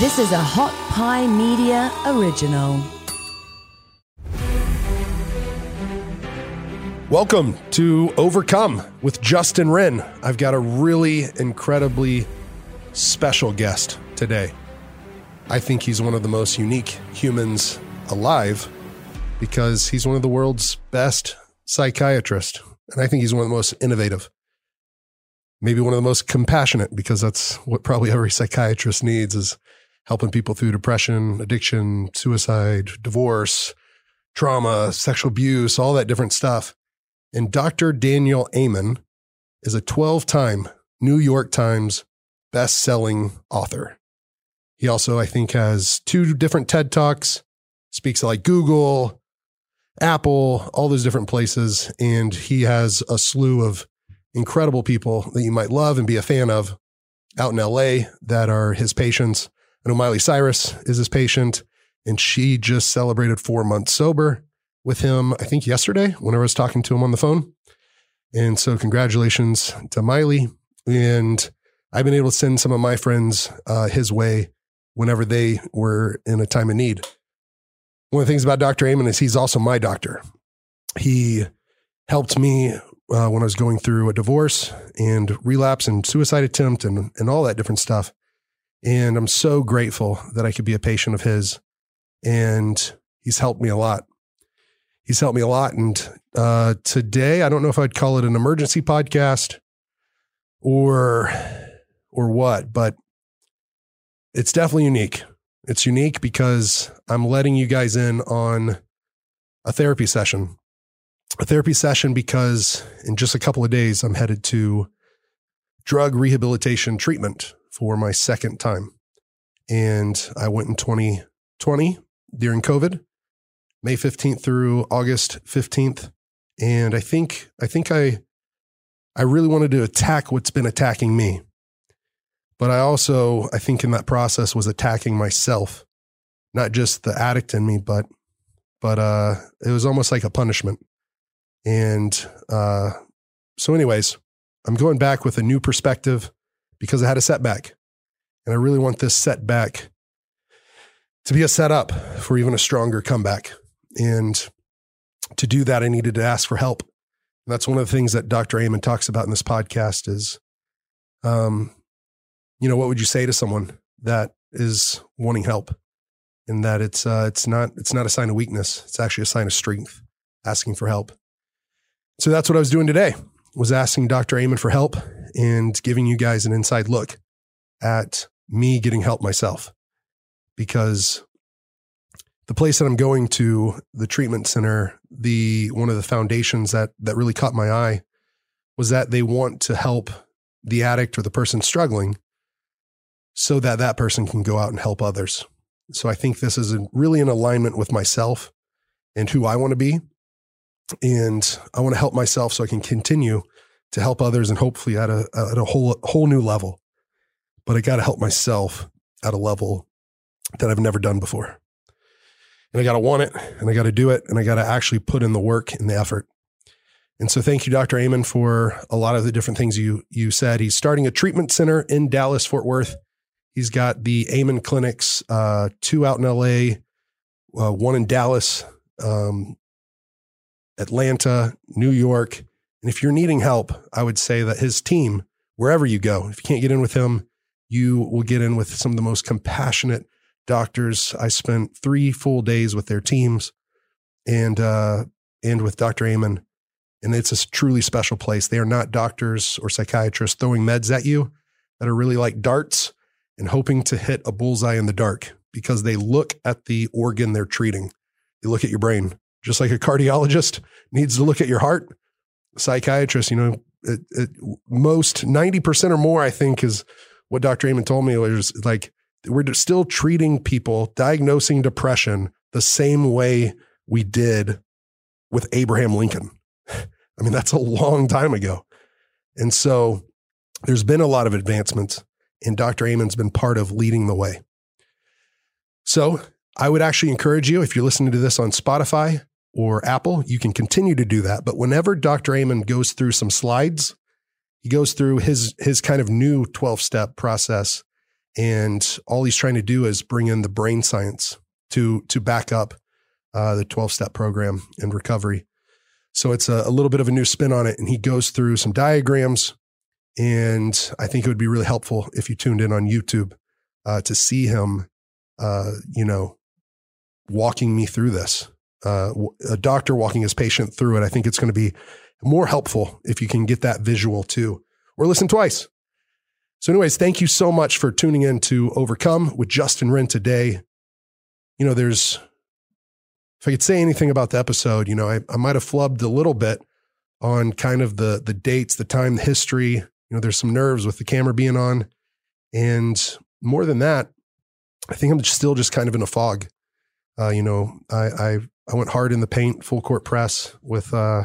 This is a Hot Pie Media original. Welcome to Overcome with Justin Wren. I've got a really incredibly special guest today. I think he's one of the most unique humans alive because he's one of the world's best psychiatrists. And I think he's one of the most innovative. Maybe one of the most compassionate because that's what probably every psychiatrist needs is helping people through depression, addiction, suicide, divorce, trauma, sexual abuse, all that different stuff. And Dr. Daniel Amen is a 12 time New York Times best-selling author. He also, I think, has two different TED Talks, speaks like Google, Apple, all those different places. And he has a slew of incredible people that you might love and be a fan of out in LA that are his patients. I know Miley Cyrus is his patient, and she just celebrated four months sober with him, I think yesterday when I was talking to him on the phone. And so, congratulations to Miley. And I've been able to send some of my friends uh, his way whenever they were in a time of need. One of the things about Dr. Amen is he's also my doctor. He helped me uh, when I was going through a divorce and relapse and suicide attempt and, and all that different stuff. And I'm so grateful that I could be a patient of his. And he's helped me a lot. He's helped me a lot. And uh, today, I don't know if I'd call it an emergency podcast or or what, but it's definitely unique. It's unique because I'm letting you guys in on a therapy session. A therapy session because in just a couple of days, I'm headed to drug rehabilitation treatment for my second time. And I went in 2020 during COVID, May 15th through August 15th. And I think, I think I, I really wanted to attack what's been attacking me. But I also, I think in that process was attacking myself, not just the addict in me, but, but, uh, it was almost like a punishment. And, uh, so anyways, I'm going back with a new perspective because I had a setback. And I really want this setback to be a setup for even a stronger comeback. And to do that, I needed to ask for help. And that's one of the things that Dr. Amen talks about in this podcast is, um, you know, what would you say to someone that is wanting help? And that it's uh, it's not it's not a sign of weakness. It's actually a sign of strength, asking for help. So that's what I was doing today. Was asking Dr. Amen for help and giving you guys an inside look at me getting help myself. Because the place that I'm going to, the treatment center, the one of the foundations that that really caught my eye was that they want to help the addict or the person struggling so that that person can go out and help others. So I think this is really in alignment with myself and who I want to be. And I want to help myself so I can continue to help others and hopefully at a, at a whole, whole new level. But I got to help myself at a level that I've never done before. And I got to want it and I got to do it and I got to actually put in the work and the effort. And so thank you, Dr. Amen, for a lot of the different things you, you said. He's starting a treatment center in Dallas, Fort Worth. He's got the Amen clinics, uh, two out in LA, uh, one in Dallas, um, Atlanta, New York. And if you're needing help, I would say that his team, wherever you go, if you can't get in with him, you will get in with some of the most compassionate doctors. I spent three full days with their teams and, uh, and with Dr. Amen. And it's a truly special place. They are not doctors or psychiatrists throwing meds at you that are really like darts and hoping to hit a bullseye in the dark because they look at the organ they're treating. They look at your brain, just like a cardiologist needs to look at your heart. Psychiatrist, you know, it, it, most 90% or more, I think, is what Dr. Amen told me was like, we're still treating people, diagnosing depression the same way we did with Abraham Lincoln. I mean, that's a long time ago. And so there's been a lot of advancements and Dr. Amen's been part of leading the way. So I would actually encourage you, if you're listening to this on Spotify or Apple, you can continue to do that. But whenever Dr. Amen goes through some slides, he goes through his his kind of new 12 step process and all he's trying to do is bring in the brain science to to back up uh, the 12 step program and recovery. So it's a, a little bit of a new spin on it. And he goes through some diagrams. And I think it would be really helpful if you tuned in on YouTube uh, to see him, uh, you know, walking me through this. Uh, a doctor walking his patient through it. I think it's going to be more helpful if you can get that visual too, or listen twice. So, anyways, thank you so much for tuning in to Overcome with Justin Wren today. You know, there's if I could say anything about the episode, you know, I, I might have flubbed a little bit on kind of the the dates, the time, the history. You know, there's some nerves with the camera being on. And more than that, I think I'm still just kind of in a fog. Uh, you know, I, I I went hard in the paint, full court press with uh,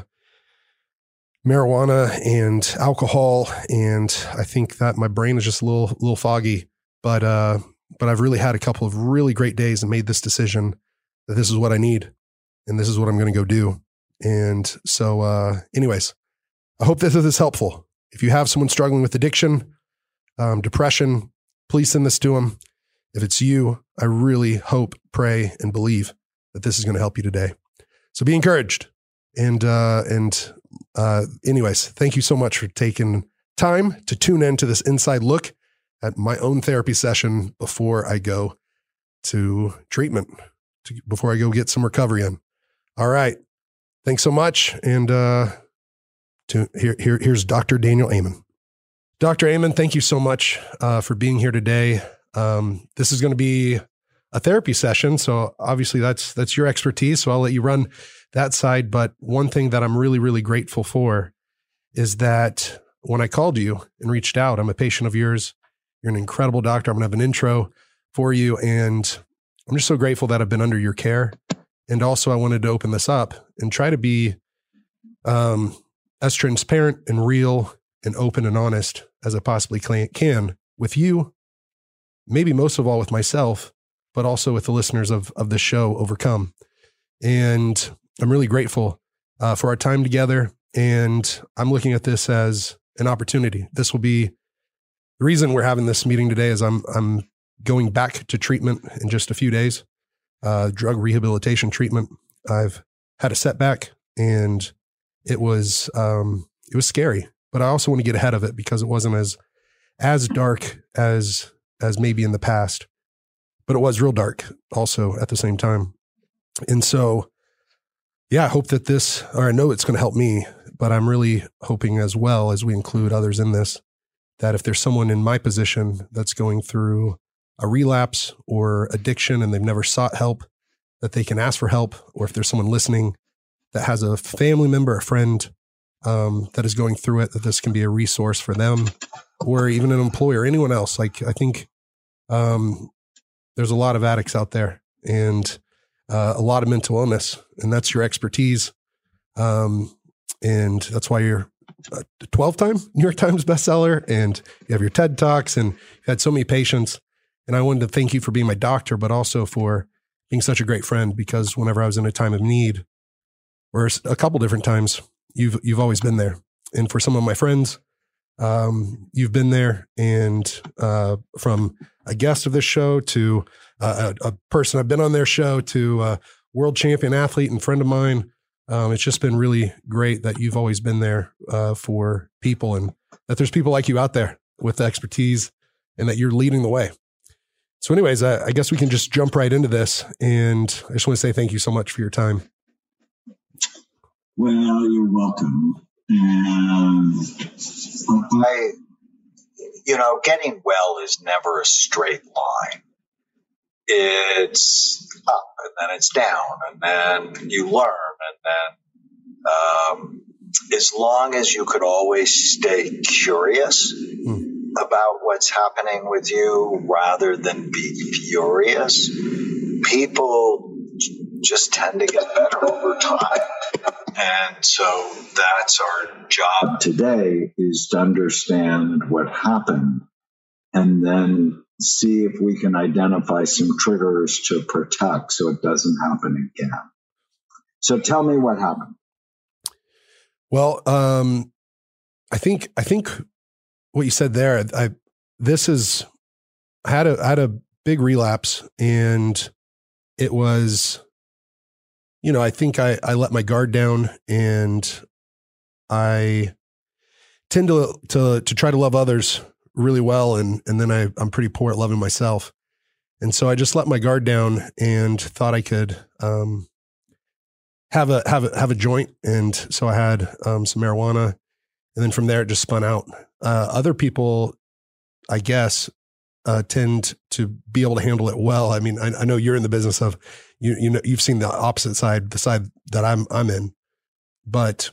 marijuana and alcohol, and I think that my brain is just a little little foggy. But uh, but I've really had a couple of really great days and made this decision that this is what I need and this is what I'm going to go do. And so, uh, anyways, I hope that this is helpful. If you have someone struggling with addiction, um, depression, please send this to them. If it's you, I really hope, pray, and believe that this is going to help you today. So be encouraged. And uh, and uh, anyways, thank you so much for taking time to tune in to this inside look at my own therapy session before I go to treatment to, before I go get some recovery in. All right. Thanks so much. And uh, to, here, here, here's Dr. Daniel Amen. Dr. Amen, thank you so much uh, for being here today. Um, this is going to be a therapy session, so obviously that's that's your expertise. So I'll let you run that side. But one thing that I'm really, really grateful for is that when I called you and reached out, I'm a patient of yours. You're an incredible doctor. I'm to have an intro for you, and I'm just so grateful that I've been under your care. And also, I wanted to open this up and try to be um, as transparent and real and open and honest as I possibly can with you, maybe most of all with myself, but also with the listeners of, of the show, Overcome. And I'm really grateful uh, for our time together. And I'm looking at this as an opportunity. This will be the reason we're having this meeting today is I'm I'm going back to treatment in just a few days, uh, drug rehabilitation treatment. I've had a setback and it was, um, it was scary, but I also want to get ahead of it because it wasn't as, as dark as, as maybe in the past, but it was real dark also at the same time. And so, yeah, I hope that this, or I know it's going to help me, but I'm really hoping as well as we include others in this, that if there's someone in my position that's going through a relapse or addiction and they've never sought help, that they can ask for help, or if there's someone listening that has a family member, a friend um, that is going through it, that this can be a resource for them, or even an employer, anyone else. Like I think um, there's a lot of addicts out there, and uh, a lot of mental illness, and that's your expertise, um, and that's why you're a 12 time New York Times bestseller, and you have your TED Talks, and you've had so many patients. And I wanted to thank you for being my doctor, but also for being such a great friend because whenever I was in a time of need, or a couple different times, you've you've always been there. And for some of my friends, um, you've been there. And uh, from a guest of this show to uh, a, a, person I've been on their show to a world champion athlete and friend of mine, um, it's just been really great that you've always been there uh, for people and that there's people like you out there with the expertise and that you're leading the way. So, anyways, I, I, guess we can just jump right into this. And I just want to say thank you so much for your time. Well, you're welcome. And I, you know, getting well is never a straight line. It's up and then it's down, and then you learn, and then um, as long as you could always stay curious. Hmm about what's happening with you rather than be furious, people just tend to get better over time. And so that's our job today is to understand what happened and then see if we can identify some triggers to protect so it doesn't happen again. So tell me what happened. Well, um, I think I think what you said there, I, this is I had a I had a big relapse and it was you know, I think I I let my guard down and I tend to to to try to love others really well and and then I I'm pretty poor at loving myself. And so I just let my guard down and thought I could um have a have a have a joint and so I had um some marijuana and then from there it just spun out. Uh other people I guess uh, tend to be able to handle it well. I mean, I, I, know you're in the business of you you know you've seen the opposite side, the side that I'm I'm in, but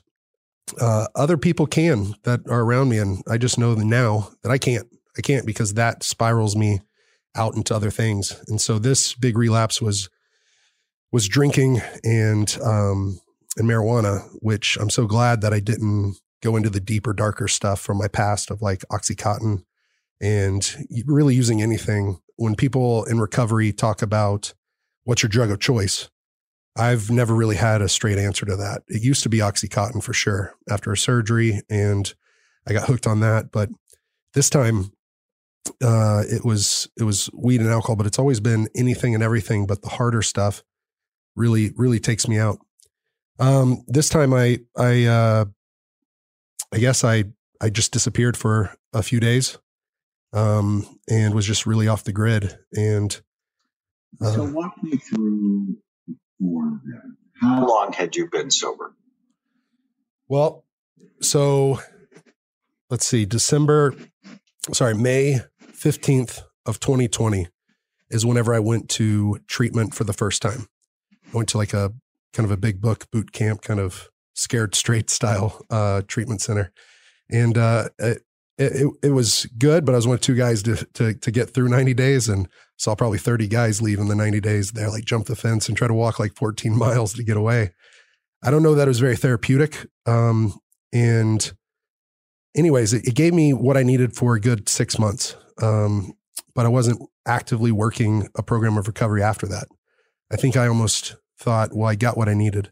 uh, other people can that are around me, and I just know now that I can't. I can't because that spirals me out into other things. And so this big relapse was was drinking and um, and marijuana, which I'm so glad that I didn't go into the deeper, darker stuff from my past of like OxyContin and really using anything. When people in recovery talk about what's your drug of choice, I've never really had a straight answer to that. It used to be Oxycontin for sure after a surgery, and I got hooked on that. But this time, uh, it was it was weed and alcohol, but it's always been anything and everything. But the harder stuff really really takes me out. Um, this time, I I uh, I guess I I just disappeared for a few days um, and was just really off the grid. And uh, so, walk me through that. How long had you been sober? Well, so let's see, December, sorry, May 15th of 2020 is whenever I went to treatment for the first time. I went to like a kind of a big book boot camp, kind of scared straight style uh, treatment center. And uh, it, it, it, was good, but I was one of two guys to, to, to get through 90 days and saw probably 30 guys leave in the 90 days. They like jump the fence and try to walk like 14 miles to get away. I don't know that it was very therapeutic. Um, and anyways, it, it, gave me what I needed for a good six months. Um, but I wasn't actively working a program of recovery after that. I think I almost thought, well, I got what I needed.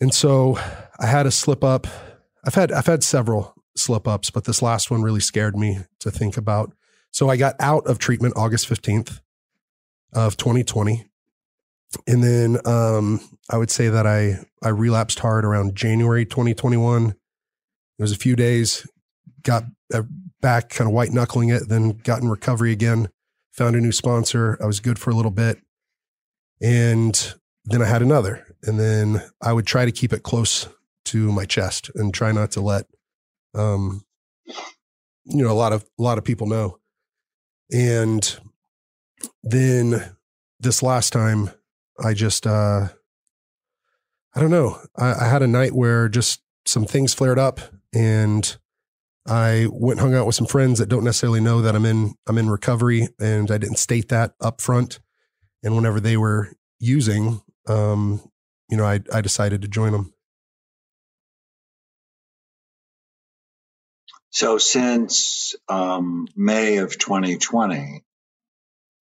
And so I had a slip up. I've had I've had several slip ups, but this last one really scared me to think about. So I got out of treatment August 15th of 2020. And then um, I would say that I, I relapsed hard around January 2021. It was a few days, got uh, back kind of white knuckling it, then got in recovery again, found a new sponsor. I was good for a little bit. And then I had another. And then I would try to keep it close to my chest and try not to let um, you know, a lot of a lot of people know. And then this last time, I just uh, I don't know. I, I had a night where just some things flared up, and I went hung out with some friends that don't necessarily know that I'm in I'm in recovery, and I didn't state that up front. And whenever they were using, um, you know, I I decided to join them. So since um, May of 2020,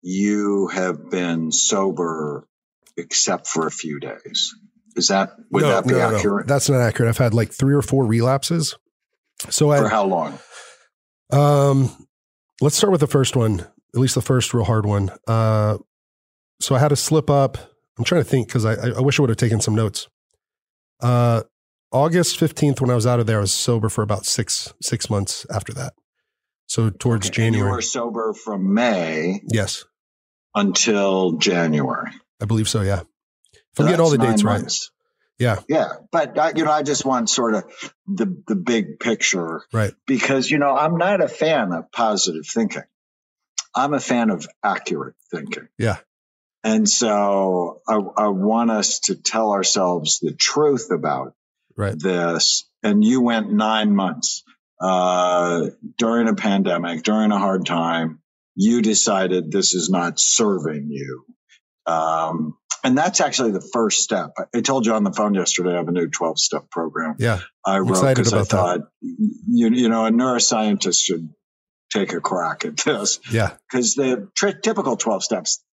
you have been sober except for a few days. Is that would no, that be no, accurate? No, that's not accurate. I've had like three or four relapses. So for I, how long? Um, let's start with the first one. At least the first real hard one. Uh, so I had a slip up. I'm trying to think because I, I wish I would have taken some notes. Uh, August 15th, when I was out of there, I was sober for about six six months after that. So towards okay. January. you were sober from May. Yes. Until January. I believe so. Yeah. If I'm getting all the dates months. right. Yeah. Yeah. But, uh, you know, I just want sort of the, the big picture. Right. Because, you know, I'm not a fan of positive thinking. I'm a fan of accurate thinking. Yeah. And so I, I want us to tell ourselves the truth about right. this, and you went nine months uh, during a pandemic, during a hard time. You decided this is not serving you. Um, and that's actually the first step. I told you on the phone yesterday, I have a new 12 step program. Yeah. I wrote because I thought, you, you know, a neuroscientist should take a crack at this. Yeah. Because the tri- typical 12 steps,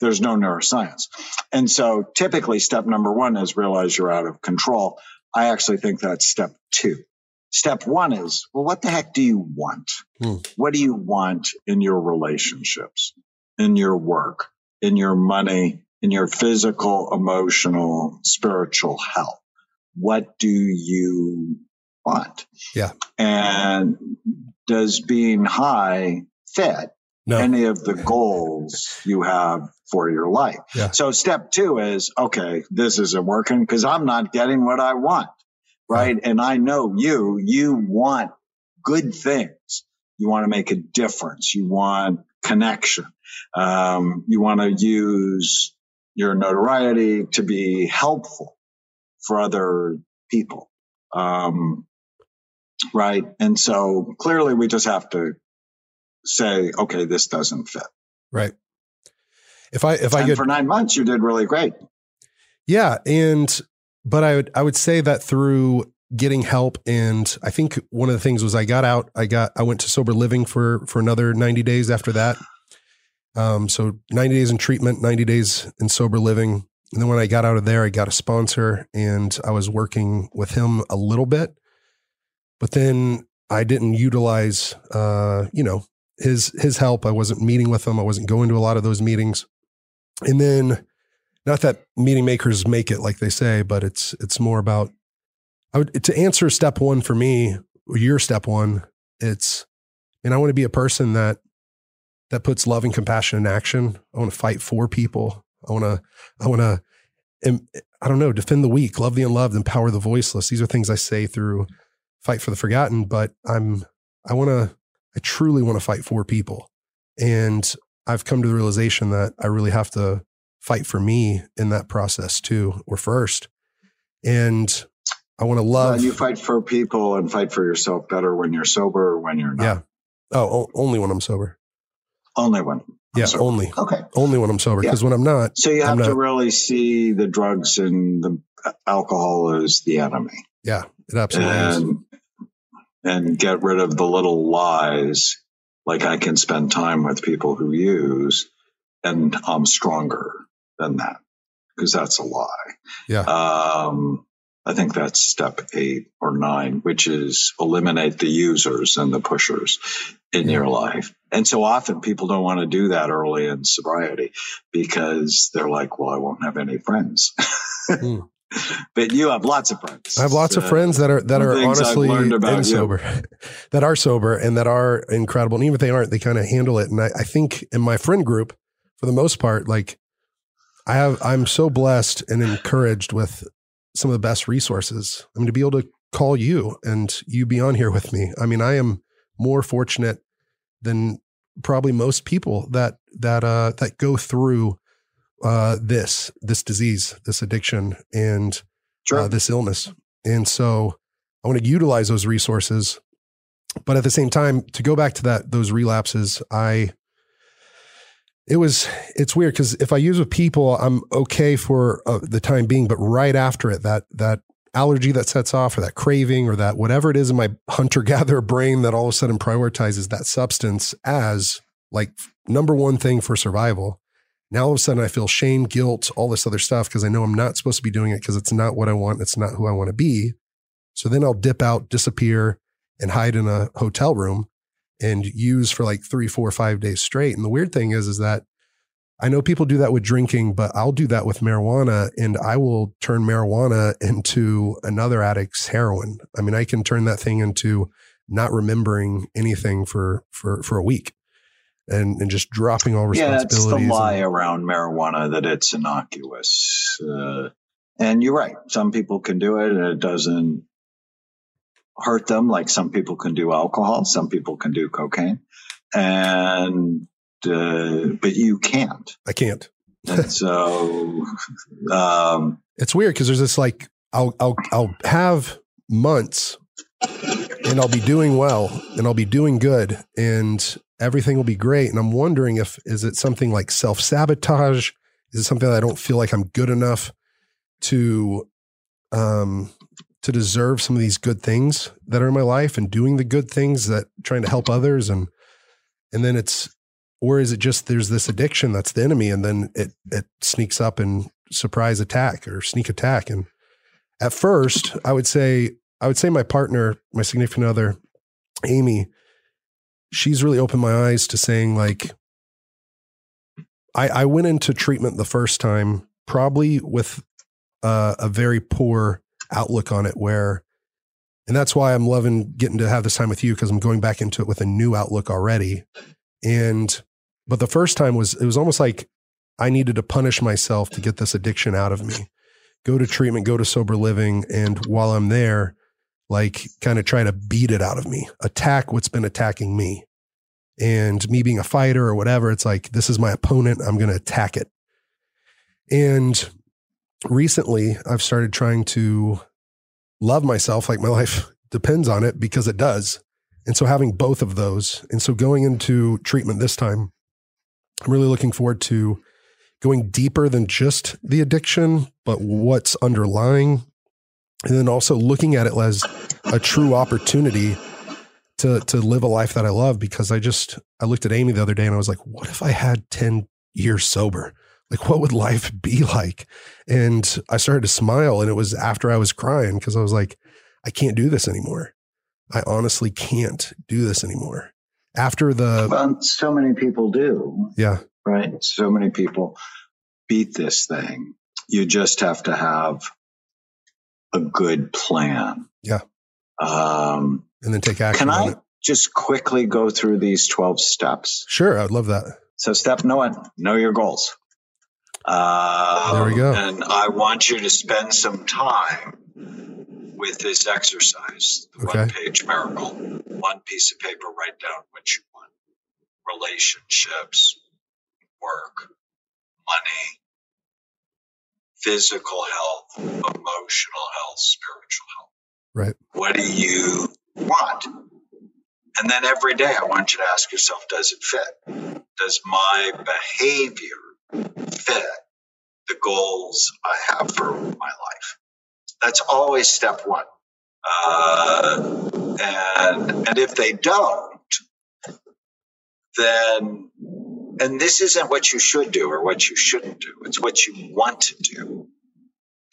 there's no neuroscience. And so typically step number one is realize you're out of control. I actually think that's step two. step one is, well, what the heck do you want? Hmm. What do you want in your relationships, in your work, in your money, in your physical, emotional, spiritual health? What do you want? Yeah. And does being high fit No. any of the goals you have for your life? Yeah. So step two is, okay, this isn't working because I'm not getting what I want. Right. And I know you, you want good things. You want to make a difference. You want connection. Um, you want to use your notoriety to be helpful for other people. Um, right. And so clearly we just have to say, okay, this doesn't fit. Right. If I if I could for nine months, you did really great. Yeah, and but I would I would say that through getting help and I think one of the things was I got out I got I went to sober living for for another 90 days after that. Um so 90 days in treatment, 90 days in sober living. And then when I got out of there, I got a sponsor and I was working with him a little bit. But then I didn't utilize uh, you know, his his help. I wasn't meeting with him. I wasn't going to a lot of those meetings. And then not that meeting makers make it like they say, but it's it's more about I would to answer step one for me, or your step one, it's and I want to be a person that that puts love and compassion in action. I want to fight for people. I want to I want to I don't know, defend the weak, love the unloved, empower the voiceless. These are things I say through fight for the forgotten, but I'm I want to I truly want to fight for people. And I've come to the realization that I really have to fight for me in that process too, or first. And I want to love. Well, you fight for people and fight for yourself better when you're sober or when you're not. Yeah. Oh, o- only when I'm sober. Only when. Yeah, sober. only. Okay. Only when I'm sober. Yeah. Because when I'm not, So you I'm have to really see the drugs and the uh, alcohol as the enemy. yeah, it absolutely is. And get rid of the little lies like I can spend time with people who use and I'm stronger than that because that's a lie. Yeah. Um, I think that's step eight or nine, which is eliminate the users and the pushers in Yeah. your life. And so often people don't want to do that early in sobriety because they're like, well, I won't have any friends. Hmm. But you have lots of friends. I have lots of Uh, friends that are that are the things I've honestly learned about in you. sober, that are sober and that are incredible. And even if they aren't, they kind of handle it. And I, I think in my friend group, for the most part, like I have, I'm so blessed and encouraged with some of the best resources. I mean, to be able to call you and you be on here with me. I mean, I am more fortunate than probably most people that that uh that go through uh this this disease, this addiction, and Sure. uh, this illness. And so I want to utilize those resources. But at the same time, to go back to that, those relapses, I, it was, it's weird because if I use with people, I'm okay for uh, the time being, but right after it, that, that allergy that sets off or that craving or that whatever it is in my hunter gatherer brain that all of a sudden prioritizes that substance as like number one thing for survival. Now all of a sudden I feel shame, guilt, all this other stuff because I know I'm not supposed to be doing it because it's not what I want. It's not who I want to be. So then I'll dip out, disappear, and hide in a hotel room and use for like three, four, five days straight. And the weird thing is, is that I know people do that with drinking, but I'll do that with marijuana and I will turn marijuana into another addict's heroin. I mean, I can turn that thing into not remembering anything for for for a week and and just dropping all Yeah, that's the lie and- around marijuana that it's innocuous. Uh, and you're right. Some people can do it and it doesn't hurt them like some people can do alcohol. Some people can do cocaine. And, uh, but you can't. I can't. And so, um, it's weird because there's this like I'll I'll I'll have months and I'll be doing well and I'll be doing good and everything will be great. And I'm wondering if is it something like self sabotage is it something that I don't feel like I'm good enough to um to deserve some of these good things that are in my life and doing the good things that trying to help others? And and then it's or is it just there's this addiction that's the enemy and then it it sneaks up and surprise attack or sneak attack. And at first i would say I would say my partner, my significant other, Amy, she's really opened my eyes to saying like, I, I went into treatment the first time probably with uh, a very poor outlook on it, where, and that's why I'm loving getting to have this time with you because I'm going back into it with a new outlook already. And, but the first time was, it was almost like I needed to punish myself to get this addiction out of me. Go to treatment, go to sober living. And while I'm there, like kind of try to beat it out of me, attack what's been attacking me. And me being a fighter or whatever, it's like, this is my opponent. I'm going to attack it. And recently, I've started trying to love myself like my life depends on it because it does. And so having both of those. And so going into treatment this time, I'm really looking forward to going deeper than just the addiction, but what's underlying. And then also looking at it as a true opportunity to to live a life that I love because I just I looked at Amy the other day and I was like, what if I had 10 years sober? Like what would life be like? And I started to smile and it was after I was crying because I was like, I can't do this anymore. I honestly can't do this anymore. After the Well, so many people do. Yeah. Right? So many people beat this thing. You just have to have a good plan. Yeah. Um, and then take action can I it. just quickly go through these 12 steps? Sure, I'd love that. So, step no one, know your goals. Uh, There we go. And I want you to spend some time with this exercise, the Okay. one page miracle, one piece of paper, write down what you want relationships, work, money, physical health, emotional health, spiritual health. Right. What do you want? And then every day, I want you to ask yourself, does it fit? Does my behavior fit the goals I have for my life? That's always step one. Uh, and, and if they don't, then, and this isn't what you should do or what you shouldn't do, it's what you want to do.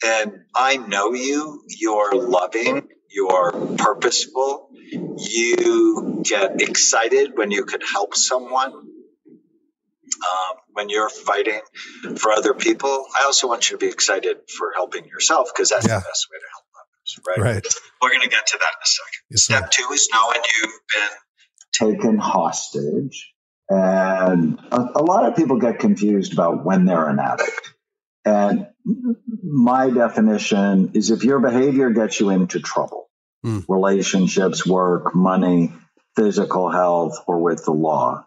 And I know you, you're loving, you're purposeful, you get excited when you could help someone. Um, when you're fighting for other people, I also want you to be excited for helping yourself because that's Yeah. the best way to help others, right? Right. We're going to get to that in a second. Yes. Step two is knowing you've been taken hostage. And a, a lot of people get confused about when they're an addict. And my definition is if your behavior gets you into trouble, Hmm. relationships, work, money, physical health, or with the law,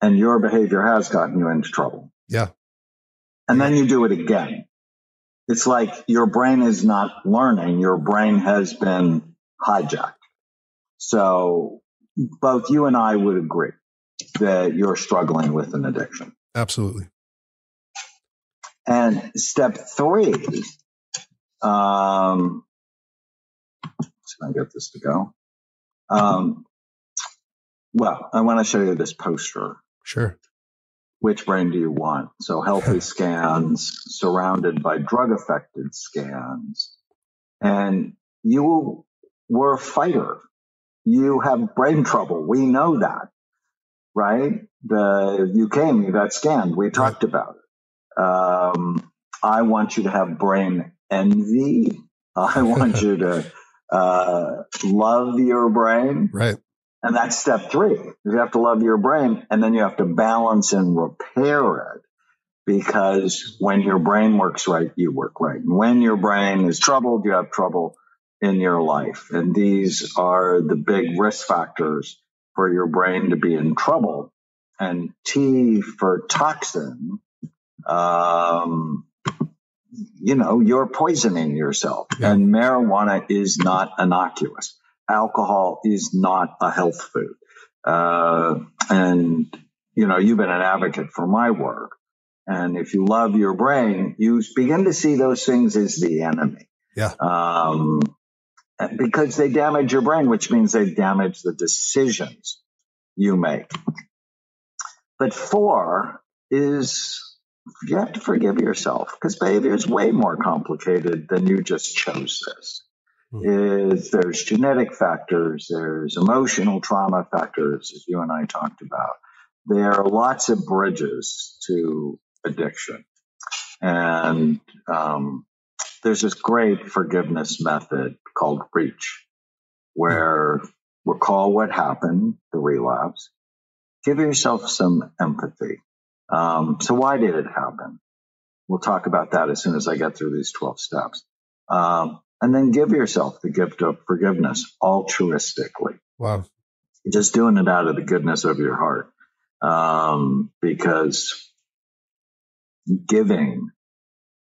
and your behavior has gotten you into trouble. Yeah. And then you do it again. It's like your brain is not learning, your brain has been hijacked. So both you and I would agree that you're struggling with an addiction. Absolutely. And step three, um, if I get this to go. Um, well, I want to show you this poster. Sure. Which brain do you want? So healthy scans surrounded by drug affected scans. And you were a fighter. You have brain trouble. We know that, right? The, you came, you got scanned. We talked about it. Um, I want you to have brain envy. I want you to uh, love your brain. Right. And that's step three. You have to love your brain and then you have to balance and repair it because when your brain works right, you work right. And when your brain is troubled, you have trouble in your life. And these are the big risk factors for your brain to be in trouble. And T for toxin, um, you know, you're poisoning yourself. Yeah. And marijuana is not innocuous. Alcohol is not a health food. Uh, and, you know, you've been an advocate for my work. And if you love your brain, you begin to see those things as the enemy. Yeah. Um, because they damage your brain, which means they damage the decisions you make. But four is you have to forgive yourself because behavior is way more complicated than you just chose this. mm. is there's genetic factors, there's emotional trauma factors, as you and I talked about. There are lots of bridges to addiction. And um, there's this great forgiveness method called REACH, where recall what happened, the relapse, give yourself some empathy. Um, so, why did it happen? We'll talk about that as soon as I get through these 12 steps. Um, and then give yourself the gift of forgiveness altruistically. Wow. Just doing it out of the goodness of your heart. Um, because giving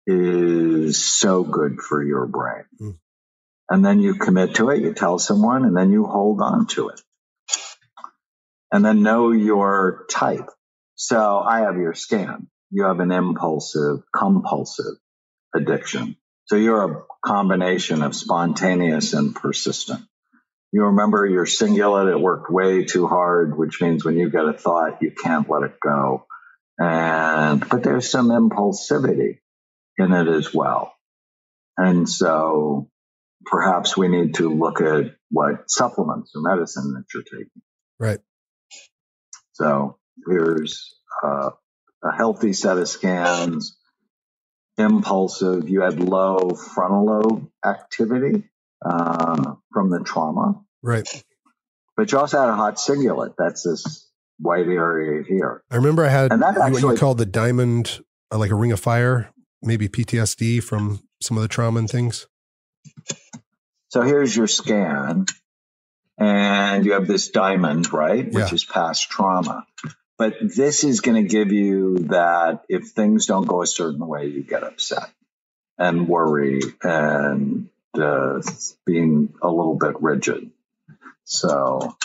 is so good for your brain. Mm. And then you commit to it, you tell someone, and then you hold on to it. And then know your type. So I have your scan. You have an impulsive, compulsive addiction. So you're a combination of spontaneous and persistent. You remember you're cingulate, it worked way too hard, which means when you get a thought, you can't let it go. And, but there's some impulsivity in it as well. And so perhaps we need to look at what supplements or medicine that you're taking. Right. So here's uh, a healthy set of scans, impulsive. You had low frontal lobe activity uh, from the trauma. Right. But you also had a hot cingulate. That's this white area here. I remember I had and that actually, what you called the diamond, uh, like a ring of fire, maybe PTSD from some of the trauma and things. So here's your scan, and you have this diamond, right, which yeah. is past trauma. But this is going to give you that if things don't go a certain way, you get upset and worry and uh, being a little bit rigid. So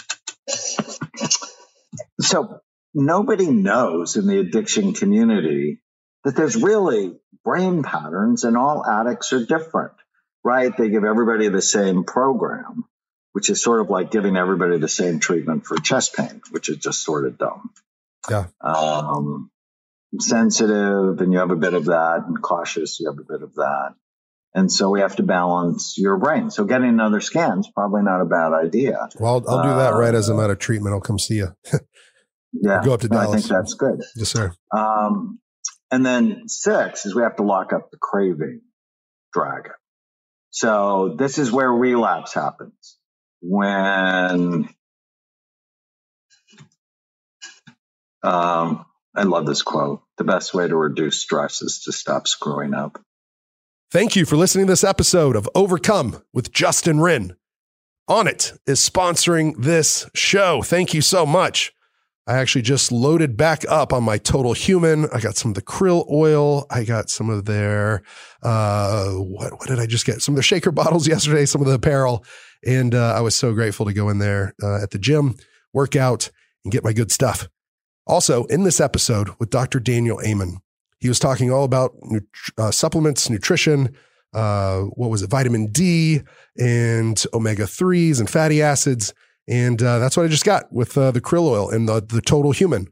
so nobody knows in the addiction community that there's really brain patterns and all addicts are different, right? They give everybody the same program, which is sort of like giving everybody the same treatment for chest pain, which is just sort of dumb. Yeah. Um, sensitive and you have a bit of that and cautious, you have a bit of that. And so we have to balance your brain. So getting another scan is probably not a bad idea. Well, I'll, I'll do that uh, right as I'm out of treatment. I'll come see you. yeah. Go up to Dallas. I think that's good. Yes, sir. Um, and then six is we have to lock up the craving dragon. So this is where relapse happens when, um, I love this quote. The best way to reduce stress is to stop screwing up. Thank you for listening to this episode of Overcome with Justin Wren. Onnit is sponsoring this show. Thank you so much. I actually just loaded back up on my Total Human. I got some of the krill oil. I got some of their uh, what what did I just get? Some of their shaker bottles yesterday. Some of the apparel, and uh, I was so grateful to go in there uh, at the gym, work out, and get my good stuff. Also, in this episode with Dr. Daniel Amen, he was talking all about uh, supplements, nutrition, uh, what was it, vitamin D and omega 3s and fatty acids. And uh, that's what I just got with uh, the krill oil and the, the total human.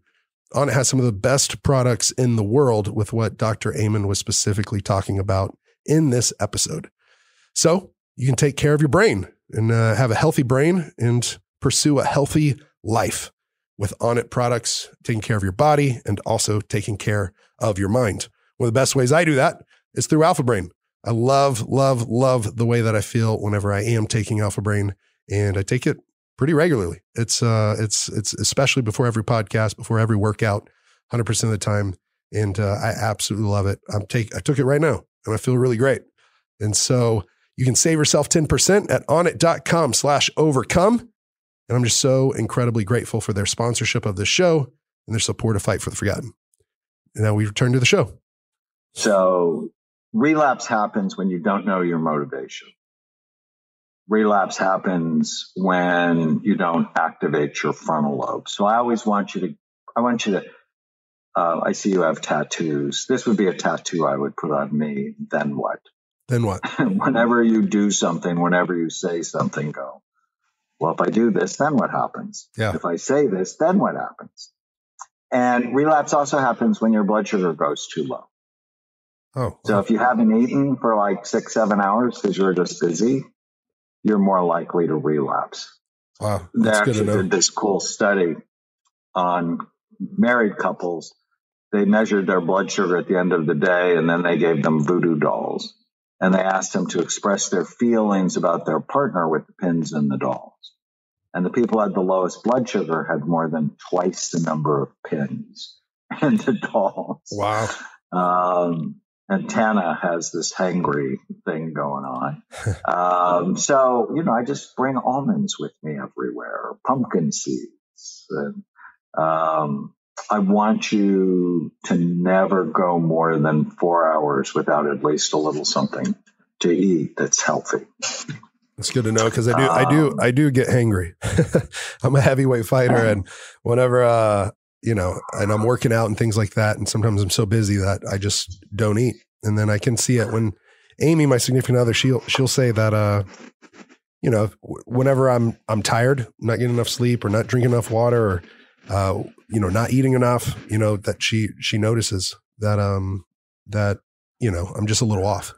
Onnit has some of the best products in the world with what Dr. Amen was specifically talking about in this episode. So you can take care of your brain and uh, have a healthy brain and pursue a healthy life with Onnit products, taking care of your body and also taking care of your mind. One of the best ways I do that is through Alpha Brain. I love, love, love the way that I feel whenever I am taking Alpha Brain, and I take it pretty regularly. It's uh, it's it's especially before every podcast, before every workout, hundred percent of the time, and uh, I absolutely love it. I'm take I took it right now, and I feel really great. And so you can save yourself ten percent at onnit.com/overcome. And I'm just so incredibly grateful for their sponsorship of this show and their support of Fight for the Forgotten. And now we return to the show. So relapse happens when you don't know your motivation. Relapse happens when you don't activate your frontal lobe. So I always want you to, I want you to, uh, I see you have tattoos. This would be a tattoo I would put on me. Then what? Then what? whenever you do something, whenever you say something, go. Well, if I do this, then what happens? Yeah. If I say this, then what happens? And relapse also happens when your blood sugar goes too low. Oh. So if you haven't eaten for like six, seven hours because you're just busy, you're more likely to relapse. Wow, They that's to actually did this cool study on married couples. They measured their blood sugar at the end of the day and then they gave them voodoo dolls. And they asked them to express their feelings about their partner with the pins and the dolls. And the people who had the lowest blood sugar had more than twice the number of pins and the dolls. Wow. Um, and Tana has this hangry thing going on. Um, so, you know, I just bring almonds with me everywhere, pumpkin seeds. And, um, I want you to never go more than four hours without at least a little something to eat that's healthy. It's good to know because I do, I do, Um, I do get hangry. I'm a heavyweight fighter, and whenever, uh, you know, and I'm working out and things like that, and sometimes I'm so busy that I just don't eat, and then I can see it when Amy, my significant other, she'll she'll say that, uh, you know, whenever I'm I'm tired, not getting enough sleep, or not drinking enough water, or uh, you know, not eating enough, you know, that she she notices that um that you know I'm just a little off.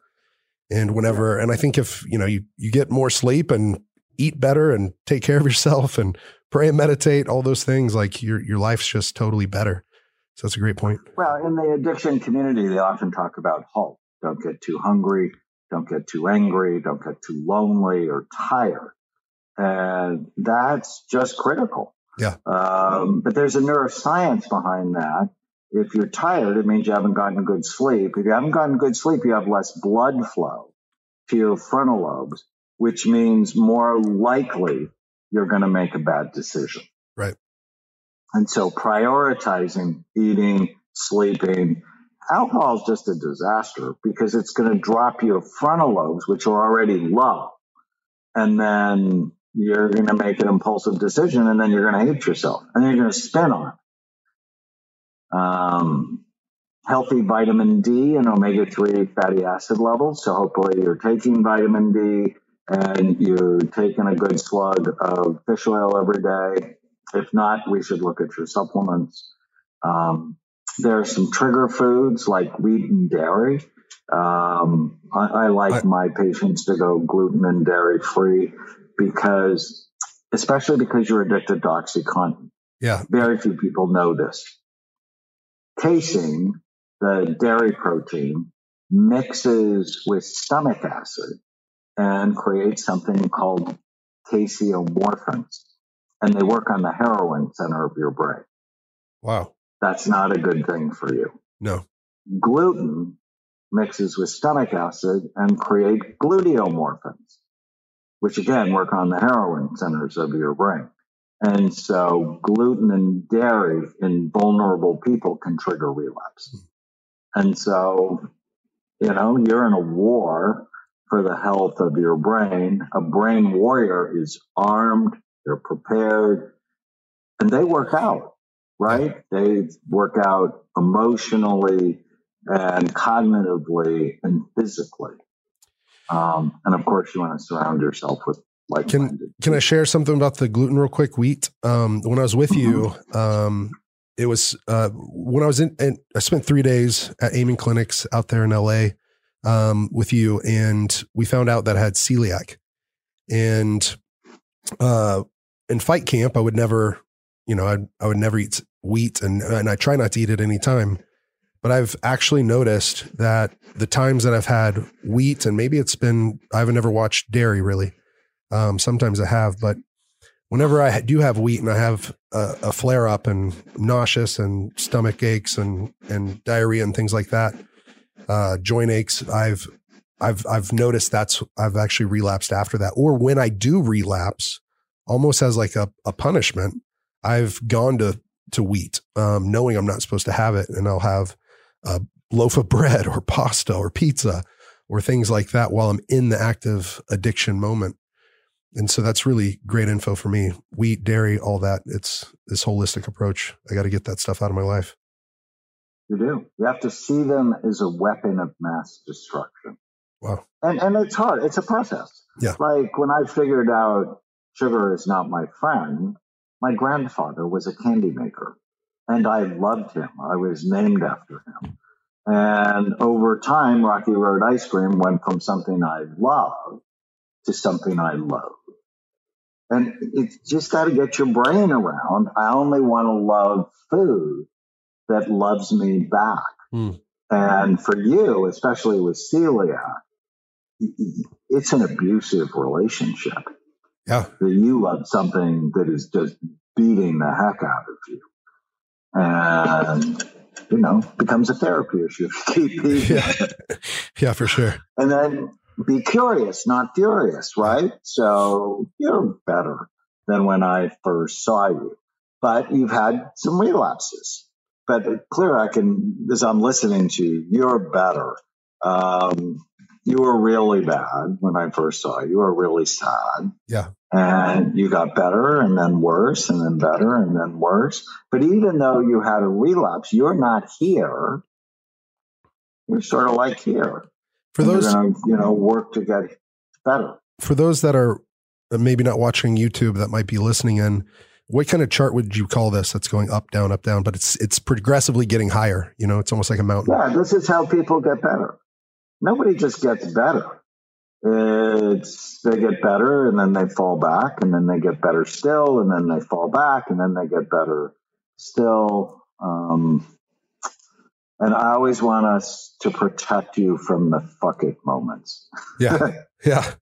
And whenever, and I think if you know you you get more sleep and eat better and take care of yourself and pray and meditate, all those things, like your your life's just totally better. So that's a great point. Well, in the addiction community, they often talk about halt. Don't get too hungry. Don't get too angry. Don't get too lonely or tired. And that's just critical. Yeah. Um, but there's a neuroscience behind that. If you're tired, it means you haven't gotten good sleep. If you haven't gotten good sleep, you have less blood flow to your frontal lobes, which means more likely you're going to make a bad decision. Right. And so prioritizing eating, sleeping, alcohol is just a disaster because it's going to drop your frontal lobes, which are already low. And then you're going to make an impulsive decision and then you're going to hate yourself and then you're going to spin on it. Um, healthy vitamin D and omega 3 fatty acid levels. So hopefully you're taking vitamin D and you're taking a good slug of fish oil every day. If not, we should look at your supplements. Um, there are some trigger foods like wheat and dairy. Um, I, I like I- my patients to go gluten and dairy free because, especially because you're addicted to OxyContin. Yeah. Very few people know this. Casein, the dairy protein, mixes with stomach acid and create something called caseomorphins. And they work on the heroin center of your brain. Wow. That's not a good thing for you. No. Gluten mixes with stomach acid and create gluteomorphins, which again work on the heroin centers of your brain. And so gluten and dairy in vulnerable people can trigger relapse. Hmm. And so, you know, you're in a war for the health of your brain. A brain warrior is armed, they're prepared, and they work out, right? They work out emotionally and cognitively and physically. Um, and of course, you want to surround yourself with like minded. Can I share something about the gluten real quick? Wheat. Um, when I was with you, Mm-hmm. um, it was uh, when I was in, and I spent three days at Amen Clinics out there in LA um, with you, and we found out that I had celiac. And uh, in fight camp, I would never, you know, I I would never eat wheat, and and I try not to eat it any time. But I've actually noticed that the times that I've had wheat, and maybe it's been I haven't ever watched dairy really. Um, sometimes I have, but whenever I do have wheat and I have a, a flare up and nauseous and stomach aches and and diarrhea and things like that, uh, joint aches, I've I've I've noticed that's I've actually relapsed after that. Or when I do relapse, almost as like a, a punishment, I've gone to to wheat, um, knowing I'm not supposed to have it, and I'll have a loaf of bread or pasta or pizza or things like that while I'm in the active addiction moment. And so that's really great info for me. Wheat, dairy, all that. It's this holistic approach. I got to get that stuff out of my life. You do. You have to see them as a weapon of mass destruction. Wow. And and it's hard. It's a process. Yeah. Like when I figured out sugar is not my friend, my grandfather was a candy maker. And I loved him. I was named after him. And over time, Rocky Road ice cream went from something I loved to something I love. And it's just got to get your brain around. I only want to love food that loves me back. Mm. And for you, especially with celiac, it's an abusive relationship. Yeah. That you love something that is just beating the heck out of you. And, you know, becomes a therapy issue. Keep. Yeah. yeah, for sure. And then be curious, not furious, right? So you're better than when I first saw you, but you've had some relapses. But clear, I can, as I'm listening to you, you're better. Um, you were really bad when I first saw you. You were really sad. Yeah. And you got better and then worse and then better and then worse. But even though you had a relapse, you're not here. You're sort of like here. For those, gonna, you know, work to get better. For those that are maybe not watching YouTube that might be listening in, what kind of chart would you call this that's going up, down, up, down, but it's it's progressively getting higher. You know, it's almost like a mountain. Yeah, this is how people get better. Nobody just gets better. It's they get better and then they fall back and then they get better still and then they fall back and then they get better still. Um, and I always want us to protect you from the fuck it moments. Yeah. Yeah.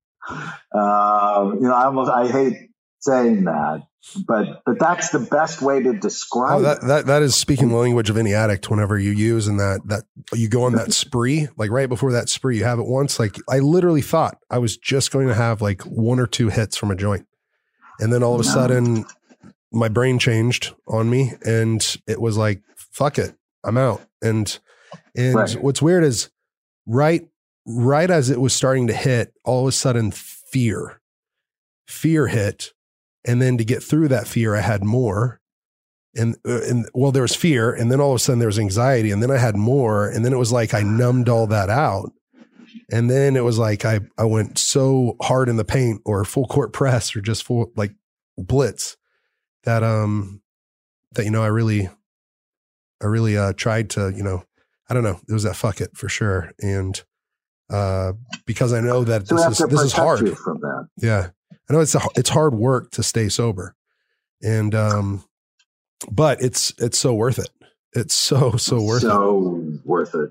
uh, you know, I almost, I hate saying that, but, but that's the best way to oh, describe oh, that, that, that is speaking the language of any addict whenever you use and that, that you go on that spree, like right before that spree, you have it once. Like I literally thought I was just going to have like one or two hits from a joint. And then all of a sudden my brain changed on me and it was like, fuck it. I'm out. And and right. what's weird is right right as it was starting to hit, all of a sudden fear. Fear hit. And then to get through that fear, I had more. And uh, and well, there was fear, and then all of a sudden there was anxiety, and then I had more, and then it was like I numbed all that out. And then it was like I I went so hard in the paint or full court press or just full like blitz that um that you know I really I really uh, tried to, you know, I don't know. It was that fuck it for sure, and uh, because I know that so this is this is hard. from that. Yeah, I know it's a, it's hard work to stay sober, and um, but it's it's so worth it. It's so so worth so it. So worth it,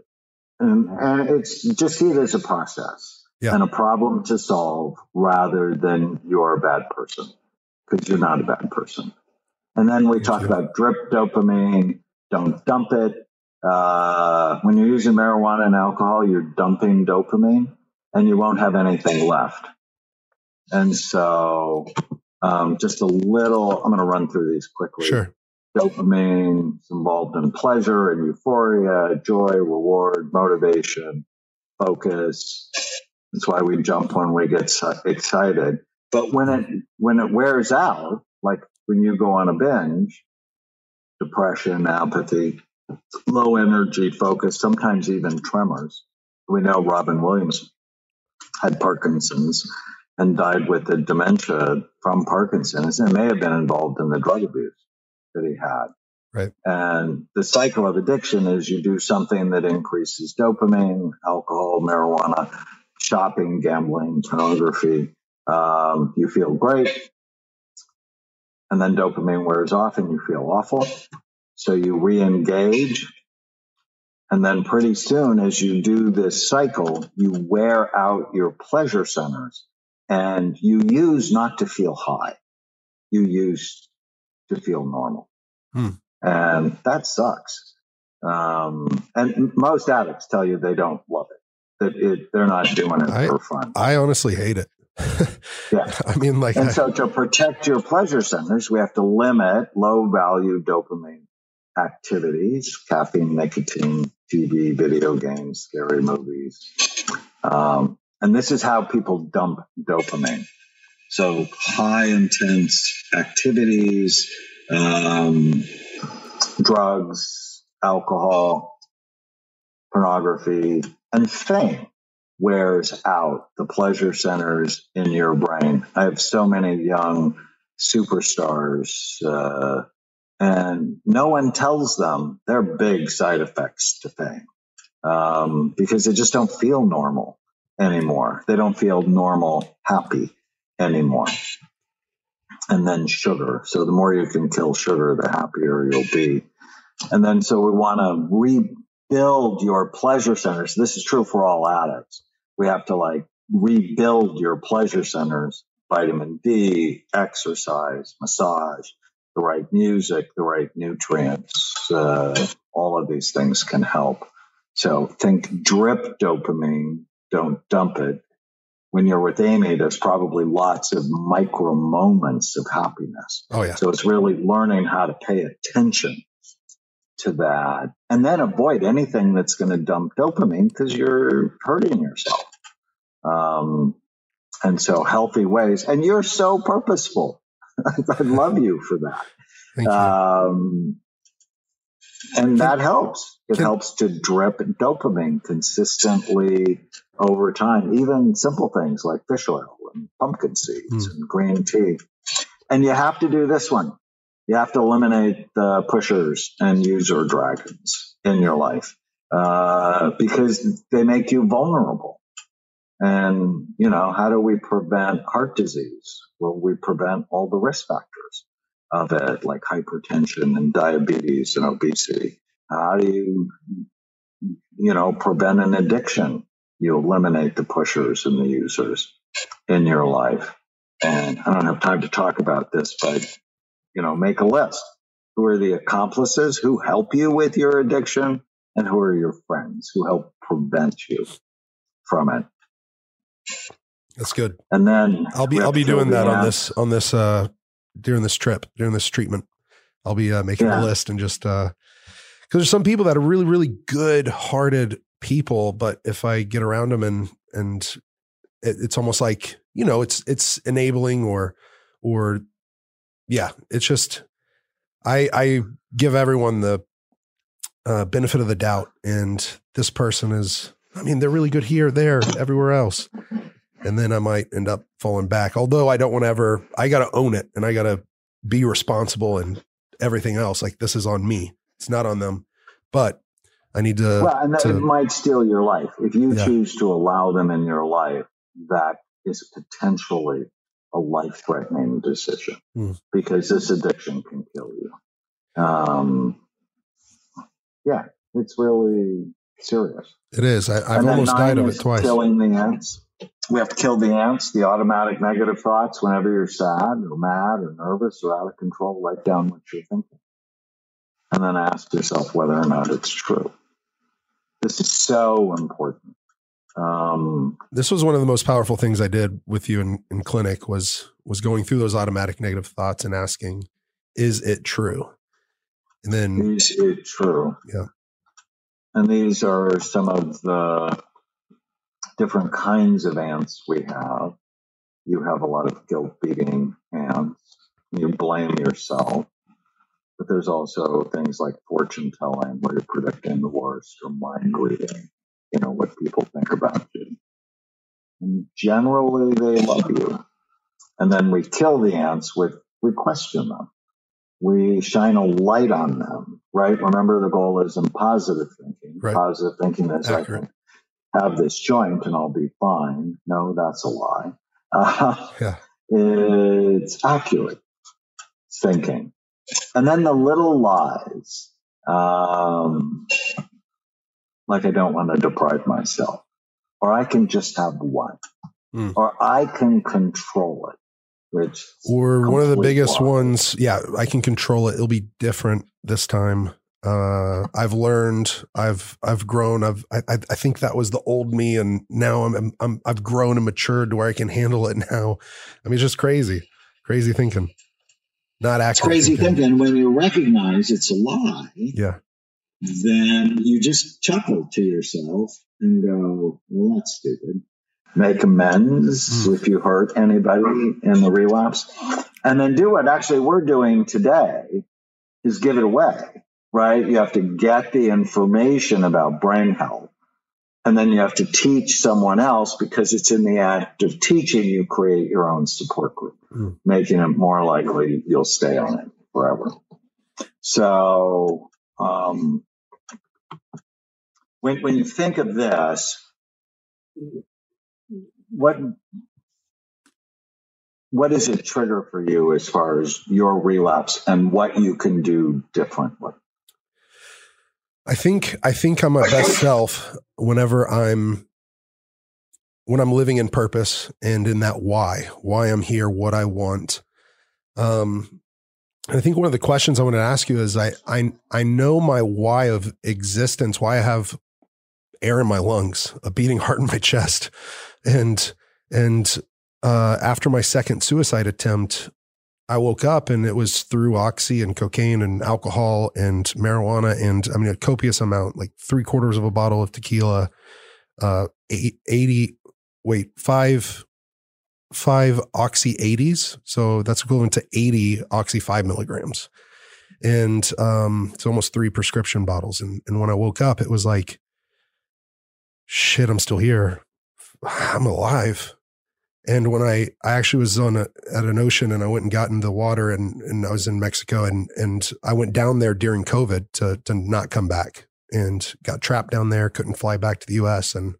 and and it's just see it as a process yeah. and a problem to solve rather than you're a bad person because you're not a bad person. And then we talk about drip dopamine don't dump it. Uh, when you're using marijuana and alcohol, you're dumping dopamine and you won't have anything left. And so, um, just a little, I'm going to run through these quickly. Sure. Dopamine is involved in pleasure and euphoria, joy, reward, motivation, focus. That's why we jump when we get excited. But when it, when it wears out, like when you go on a binge, depression, apathy, low energy focus, sometimes even tremors. We know Robin Williams had Parkinson's and died with the dementia from Parkinson's and may have been involved in the drug abuse that he had. Right. And the cycle of addiction is you do something that increases dopamine, alcohol, marijuana, shopping, gambling, pornography. Um, you feel great and then dopamine wears off and you feel awful. So you re-engage. And then pretty soon as you do this cycle, you wear out your pleasure centers and you use not to feel high. You use to feel normal. Hmm. And that sucks. Um, and most addicts tell you they don't love it. That it, they're not doing it I, for fun. I honestly hate it. yeah. I mean, like, and I, so to protect your pleasure centers, we have to limit low value dopamine activities, caffeine, nicotine, TV, video games, scary movies. Um, and this is how people dump dopamine. So high intense activities, um, drugs, alcohol, pornography, and fame wears out the pleasure centers in your brain. I have so many young superstars, uh, and no one tells them they're big side effects to fame um, because they just don't feel normal. Anymore. They don't feel normal, happy anymore. And then sugar. So the more you can kill sugar, the happier you'll be. And then so we want to rebuild your pleasure centers. This is true for all addicts. We have to like rebuild your pleasure centers, vitamin D, exercise, massage, the right music, the right nutrients. Uh, all of these things can help. So think drip dopamine, don't dump it. When you're with Amy, there's probably lots of micro moments of happiness. Oh, yeah. So it's really learning how to pay attention to that and then avoid anything that's going to dump dopamine because you're hurting yourself. Um, and so healthy ways, and you're so purposeful. I love you for that. Thank you. Um, and that helps. It Can- helps to drip dopamine consistently over time, even simple things like fish oil and pumpkin seeds Hmm. and green tea. And you have to do this one. You have to eliminate the pushers and user dragons in your life uh, because they make you vulnerable. And, you know, how do we prevent heart disease? Well, we prevent all the risk factors of it, like hypertension and diabetes and obesity. How do you, you know, prevent an addiction? You eliminate the pushers and the users in your life. And I don't have time to talk about this, but, you know, make a list. Who are the accomplices who help you with your addiction? And who are your friends who help prevent you from it? That's good. And then I'll be I'll be doing that on this on this uh during this trip during this treatment. I'll be uh, making Yeah. a list and just uh because there's some people that are really really good hearted people, but if I get around them and and it, it's almost like you know it's it's enabling or or yeah it's just I I give everyone the uh, benefit of the doubt and this person is I mean they're really good here there everywhere else and then I might end up falling back. Although I don't want to ever, I got to own it and I got to be responsible and everything else. Like this is on me. It's not on them. But I need to. well, and that, to- it might steal your life. If you Yeah. choose to allow them in your life, that is potentially a life threatening decision Hmm. because this addiction can kill you. Um, yeah, it's really serious. it is. I, I've And almost died of it twice. Killing the ants. We have to kill the ants, the automatic negative thoughts whenever you're sad or mad or nervous or out of control. Write down what you're thinking. And then ask yourself whether or not it's true. This is so important. Um, This was one of the most powerful things I did with you in, in clinic was was going through those automatic negative thoughts and asking, is it true? And then Is it true? Yeah. And these are some of the different kinds of ants we have. You have a lot of guilt beating ants. You blame yourself. But there's also things like fortune telling where you're predicting the worst or mind reading, you know, what people think about you. And generally they love you. And then we kill the ants with, we question them we shine a light on them, right? Remember, the goal is in positive thinking. Right. Positive thinking is I Accurate. can have this joint and I'll be fine. No, that's a lie. Uh, Yeah. It's accurate thinking. And then the little lies, um, like I don't want to deprive myself, or I can just have one, Hmm. or I can control it, which or one of the biggest lie. ones yeah i can control it it'll be different this time uh i've learned i've i've grown i've i I- i think that was the old me and now i'm i'm, I'm i've grown and matured to where i can handle it now i mean it's just crazy crazy thinking not accurate It's crazy thinking when you recognize it's a lie, yeah. then you just chuckle to yourself and go, well, that's stupid. make amends Mm. if you hurt anybody in the relapse. And then do what actually we're doing today is give it away right? You have to get the information about brain health and then you have to teach someone else because it's in the act of teaching you create your own support group Mm. making it more likely you'll stay on it forever so um, when, when you think of this what what is a trigger for you as far as your relapse and what you can do differently? I think I think I'm my best self whenever I'm when I'm living in purpose and in that why, why I'm here, what I want. Um, and I think one of the questions I want to ask you is I I I know my why of existence, why I have air in my lungs, a beating heart in my chest, and and uh, after my second suicide attempt, I woke up and it was through oxy and cocaine and alcohol and marijuana and I mean a copious amount, like three quarters of a bottle of tequila, uh, 80, wait, five, five oxy 80s. So that's equivalent to 80 oxy five milligrams. And um, it's almost three prescription bottles. And, and when I woke up, it was like, shit, I'm still here. I'm alive. And when I, I actually was on a, at an ocean and I went and got in the water and, and I was in Mexico and, and I went down there during COVID to, to not come back and got trapped down there, couldn't fly back to the US and,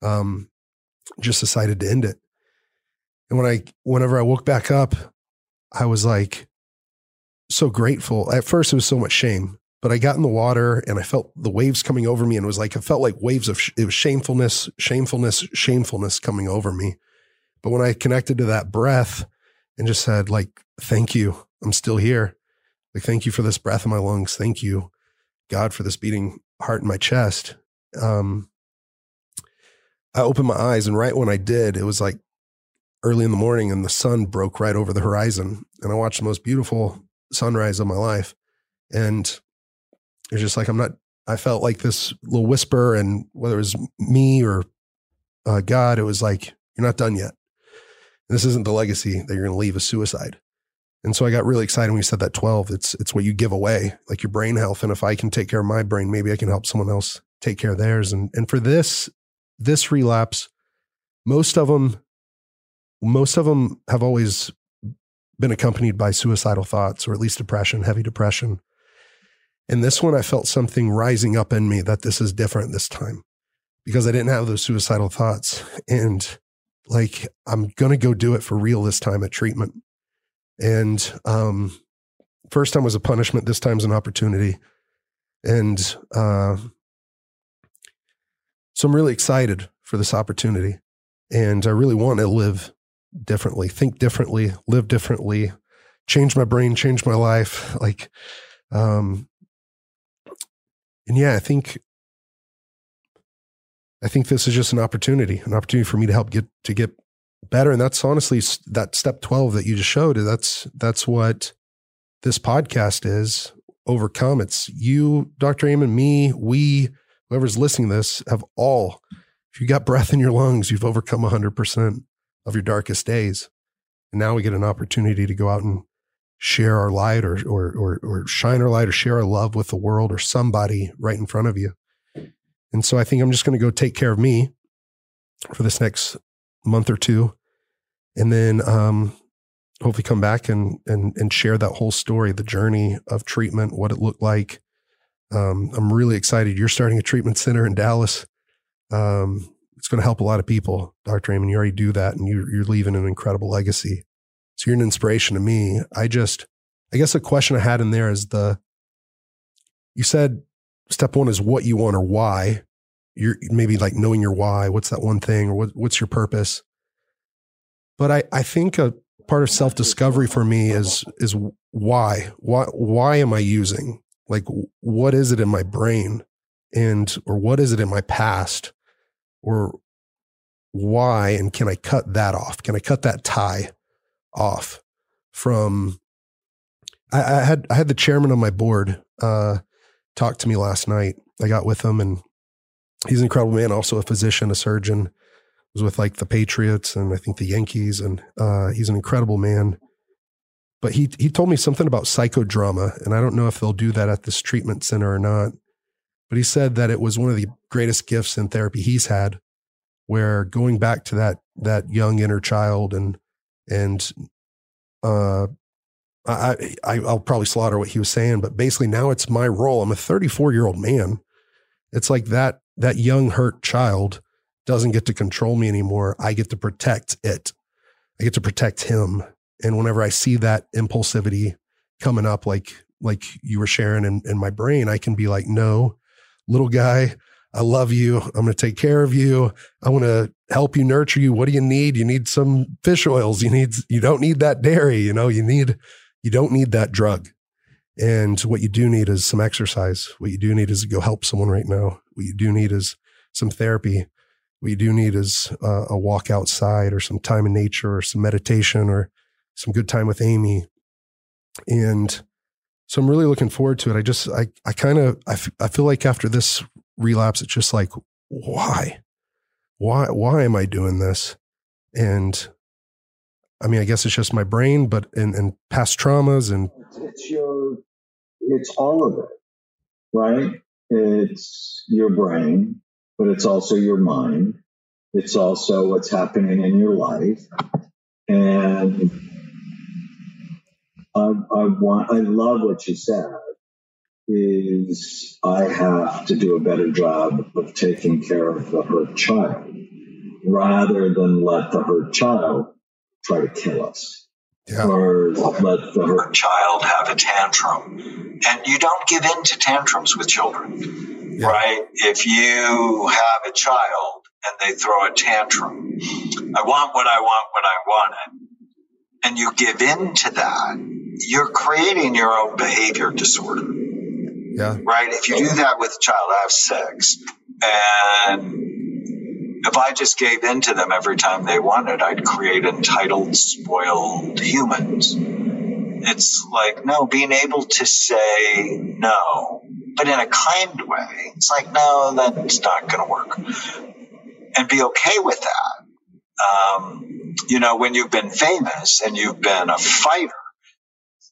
um, just decided to end it. And when I, whenever I woke back up, I was like so grateful. At first, it was so much shame, but I got in the water and I felt the waves coming over me and it was like, it felt like waves of, it was shamefulness, shamefulness, shamefulness coming over me. But when I connected to that breath and just said, like, thank you, I'm still here. Like, thank you for this breath in my lungs. Thank you, God, for this beating heart in my chest. Um, I opened my eyes, and right when I did, it was like early in the morning, and the sun broke right over the horizon. And I watched the most beautiful sunrise of my life. And it's just like, I'm not, I felt like this little whisper, and whether it was me or uh, God, it was like, you're not done yet. This isn't the legacy that you're going to leave a suicide. And so I got really excited when you said that 12. It's it's what you give away, like your brain health. And if I can take care of my brain, maybe I can help someone else take care of theirs. And and for this this relapse, most of them most of them have always been accompanied by suicidal thoughts or at least depression, heavy depression. And this one I felt something rising up in me that this is different this time because I didn't have those suicidal thoughts. And like I'm gonna go do it for real this time at treatment. And um, first time was a punishment. This time's an opportunity. And uh, so I'm really excited for this opportunity. And I really want to live differently, think differently, live differently, change my brain, change my life. Like, um, and yeah, I think I think this is just an opportunity, an opportunity for me to help get to get better. And that's honestly that step 12 that you just showed. That's that's what this podcast is. Overcome. It's you, Dr. Amen, me, we, whoever's listening to this, have all, if you got breath in your lungs, you've overcome 100% of your darkest days. And now we get an opportunity to go out and share our light or, or, or, or shine our light or share our love with the world or somebody right in front of you. And so I think I'm just going to go take care of me for this next month or two. And then um, hopefully come back and, and, and share that whole story, the journey of treatment, what it looked like. Um, I'm really excited. You're starting a treatment center in Dallas. Um, it's going to help a lot of people, Dr. Amen. You already do that and you're, you're leaving an incredible legacy. So you're an inspiration to me. I just, I guess a question I had in there is the, you said step one is what you want or why. You're maybe like knowing your why. What's that one thing or what, what's your purpose? But I, I think a part of self discovery for me is, is why, why, why am I using? Like, what is it in my brain and, or what is it in my past or why? And can I cut that off? Can I cut that tie off from, I, I had, I had the chairman on my board, uh, talked to me last night. I got with him and he's an incredible man, also a physician, a surgeon. Was with like the Patriots and I think the Yankees, and uh, he's an incredible man. But he he told me something about psychodrama, and I don't know if they'll do that at this treatment center or not. But he said that it was one of the greatest gifts in therapy he's had, where going back to that that young inner child and and uh, I, I I'll probably slaughter what he was saying, but basically now it's my role. I'm a 34 year old man. It's like that that young hurt child doesn't get to control me anymore. I get to protect it. I get to protect him. And whenever I see that impulsivity coming up, like like you were sharing in, in my brain, I can be like, no, little guy, I love you. I'm going to take care of you. I want to help you nurture you. What do you need? You need some fish oils. You need, you don't need that dairy. You know, you need, you don't need that drug. And what you do need is some exercise. What you do need is to go help someone right now. What you do need is some therapy. What you do need is uh, a walk outside or some time in nature or some meditation or some good time with Amy. And so I'm really looking forward to it. I just, I, I kind of, I, f- I feel like after this relapse, it's just like, why? Why, why am I doing this? And I mean, I guess it's just my brain, but and past traumas and it's your, it's all of it, right? It's your brain, but it's also your mind. It's also what's happening in your life. And I, I want, I love what you said is I have to do a better job of taking care of the hurt child rather than let the hurt child try to kill us. Yeah. Or let the hurt child have a tantrum. And you don't give in to tantrums with children, Yeah. right? If you have a child and they throw a tantrum, I want what I want when I want it, and you give in to that, you're creating your own behavior disorder yeah, right? If you do that with a child, I have six, and if I just gave in to them every time they wanted, I'd create entitled, spoiled humans. It's like, no, being able to say no, but in a kind way. It's like, no, that's not going to work. And be okay with that. Um, you know, when you've been famous and you've been a fighter,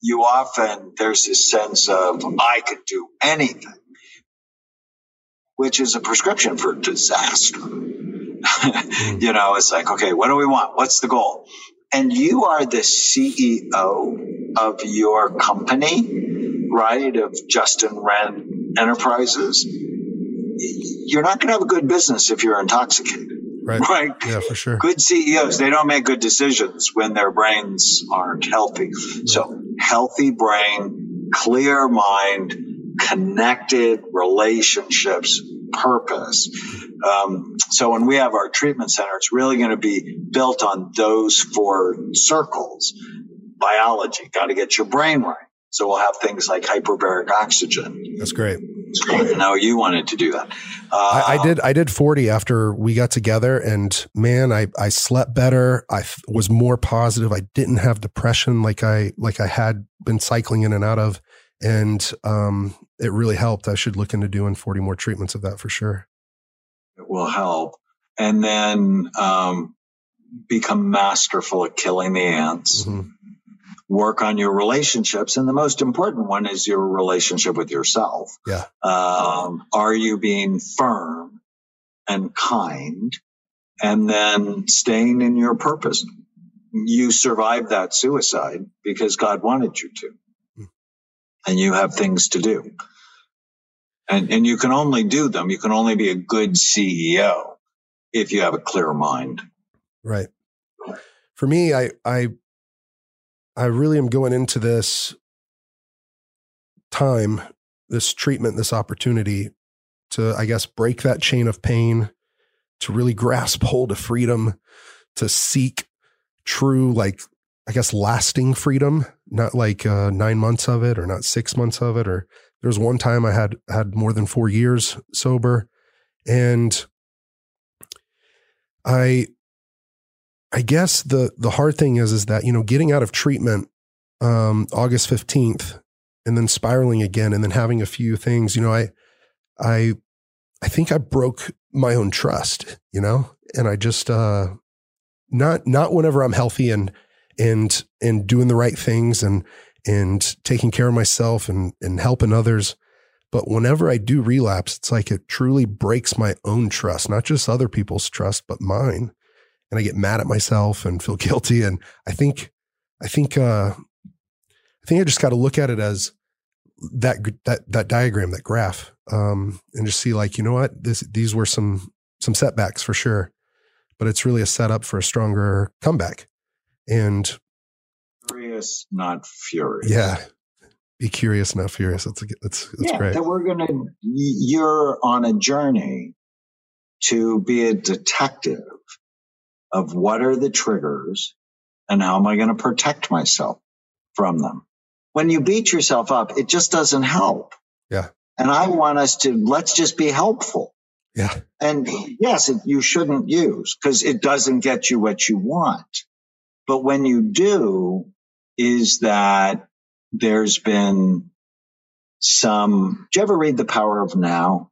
you often, there's this sense of, I could do anything, which is a prescription for disaster. you know, it's like, okay, what do we want? What's the goal? And you are the CEO of your company, right? Of Justin Wren Enterprises. You're not going to have a good business if you're intoxicated, right. right? Yeah, for sure. Good CEOs, they don't make good decisions when their brains aren't healthy. So, healthy brain, clear mind, connected relationships, purpose. Um, so, when we have our treatment center, it's really going to be built on those four circles. Biology, got to get your brain right. So, we'll have things like hyperbaric oxygen. That's great. Know you wanted to do that. Uh, I, I did. I did forty after we got together, and man, I I slept better. I f- was more positive. I didn't have depression like I like I had been cycling in and out of, and um, it really helped. I should look into doing forty more treatments of that for sure. It will help. And then um, become masterful at killing the ants. Mhm. Work on your relationships, and the most important one is your relationship with yourself. Yeah. Um, are you being firm and kind, and then staying in your purpose? You survived that suicide because God wanted you to, Hmm. and you have things to do. And, and you can only do them. You can only be a good CEO if you have a clear mind. Right. For me, I I I really am going into this time, this treatment, this opportunity to, I guess, break that chain of pain, to really grasp hold of freedom, to seek true, like, I guess, lasting freedom, not like uh, nine months of it or not six months of it. Or there was one time I had had more than four years sober, and I I guess the the hard thing is is that you know getting out of treatment um, August fifteenth and then spiraling again and then having a few things you know I I I think I broke my own trust you know and I just uh not not whenever I'm healthy and and and doing the right things and and taking care of myself and and helping others but whenever I do relapse it's like it truly breaks my own trust not just other people's trust but mine and I get mad at myself and feel guilty. And I think, I think, uh, I think I just got to look at it as that that that diagram, that graph, um, and just see like, you know what, this these were some some setbacks for sure, but it's really a setup for a stronger comeback. And Curious, not furious. yeah, be curious, not furious. That's that's that's yeah, great. that we're gonna. You're on a journey to be a detective of what are the triggers and how am I going to protect myself from them. When you beat yourself up, it just doesn't help. Yeah. And I want us to let's just be helpful. Yeah. And yes, it, you shouldn't use because it doesn't get you what you want. But when you do, is that there's been some. Do you ever read The Power of Now?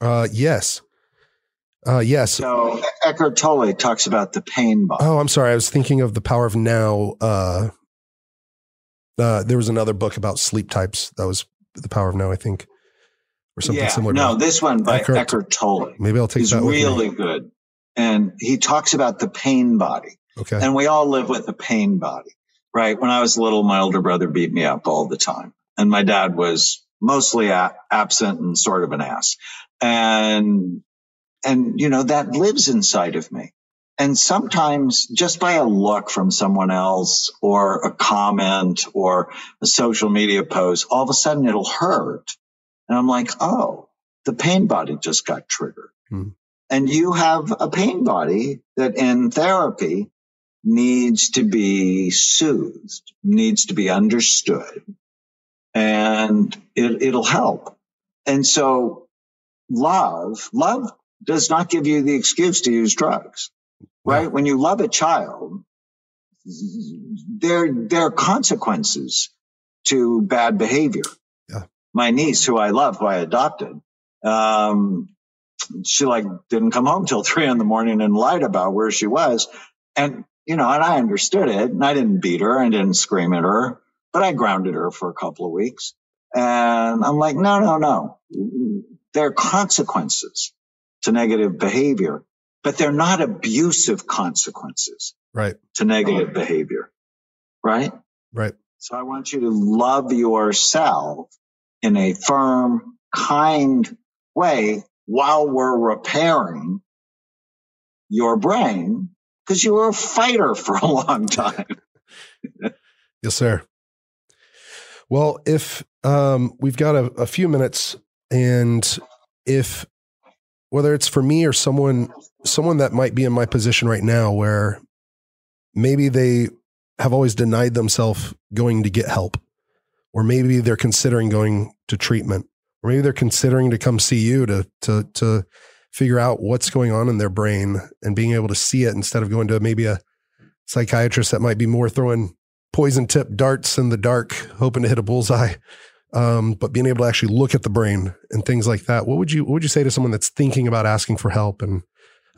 Uh, yes. Uh, yes. So Eckhart Tolle talks about the pain body. Oh, I'm sorry. I was thinking of the power of now. Uh, uh, there was another book about sleep types that was the power of now, I think, or something yeah, similar. no, this one by Eckhart- Eckhart, Tolle Maybe I'll take is that really good. And he talks about the pain body. Okay. And we all live with a pain body, right? When I was little, my older brother beat me up all the time. And my dad was mostly a- absent and sort of an ass. And, and, you know, that lives inside of me. And sometimes just by a look from someone else or a comment or a social media post, all of a sudden it'll hurt. And I'm like, oh, the pain body just got triggered. Hmm. And you have a pain body that in therapy needs to be soothed, needs to be understood, and it, it'll help. And so love, love does not give you the excuse to use drugs, right? When you love a child, there, there are consequences to bad behavior. Yeah. My niece, who I love, who I adopted, um, she like didn't come home till three in the morning and lied about where she was. And, you know, and I understood it and I didn't beat her. and didn't scream at her, but I grounded her for a couple of weeks. And I'm like, no, no, no. There are consequences to negative behavior, but they're not abusive consequences right. to negative behavior. Right. Right. So I want you to love yourself in a firm, kind way while we're repairing your brain because you were a fighter for a long time. Yes, sir. Well, if um, we've got a, a few minutes, and if whether it's for me or someone someone that might be in my position right now, where maybe they have always denied themselves going to get help, or maybe they're considering going to treatment, or maybe they're considering to come see you to to to figure out what's going on in their brain and being able to see it instead of going to maybe a psychiatrist that might be more throwing poison tipped darts in the dark, hoping to hit a bullseye. Um, but being able to actually look at the brain and things like that. What would you what would you say to someone that's thinking about asking for help and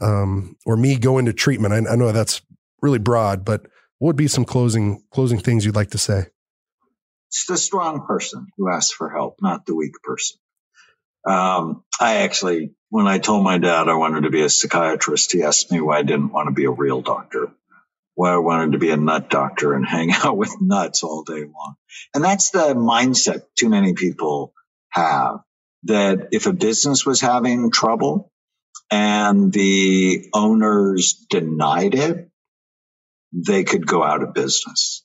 um, or me going to treatment? I, I know that's really broad, but what would be some closing closing things you'd like to say? It's the strong person who asks for help, not the weak person. Um, I actually, when I told my dad I wanted to be a psychiatrist, he asked me why I didn't want to be a real doctor, why I wanted to be a nut doctor and hang out with nuts all day long. And that's the mindset too many people have that if a business was having trouble and the owners denied it, they could go out of business,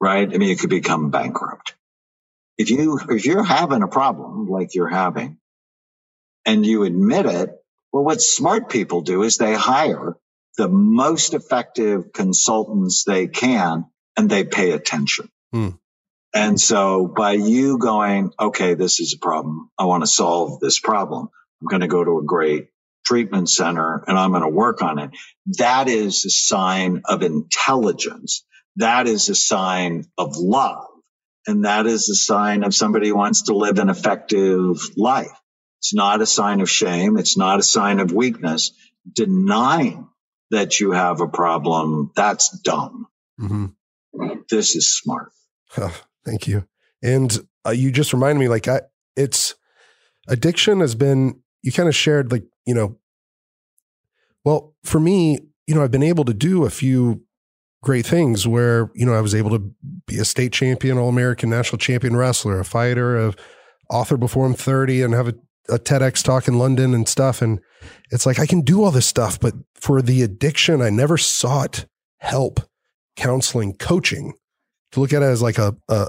right? I mean, it could become bankrupt. If you, if you're having a problem like you're having and you admit it, well, what smart people do is they hire the most effective consultants they can and they pay attention. Hmm. And so by you going, okay, this is a problem. I want to solve this problem. I'm going to go to a great treatment center and I'm going to work on it. That is a sign of intelligence. That is a sign of love. And that is a sign of somebody who wants to live an effective life. It's not a sign of shame. It's not a sign of weakness. Denying that you have a problem, that's dumb. Mm-hmm. This is smart. Oh, thank you. And uh, you just reminded me, like, I, it's addiction has been, you kind of shared, like, you know, well, for me, you know, I've been able to do a few great things where, you know, I was able to be a state champion, all American national champion wrestler, a fighter, a author before I'm 30 and have a a TEDx talk in London and stuff. And it's like, I can do all this stuff, but for the addiction, I never sought help, counseling, coaching to look at it as like a, a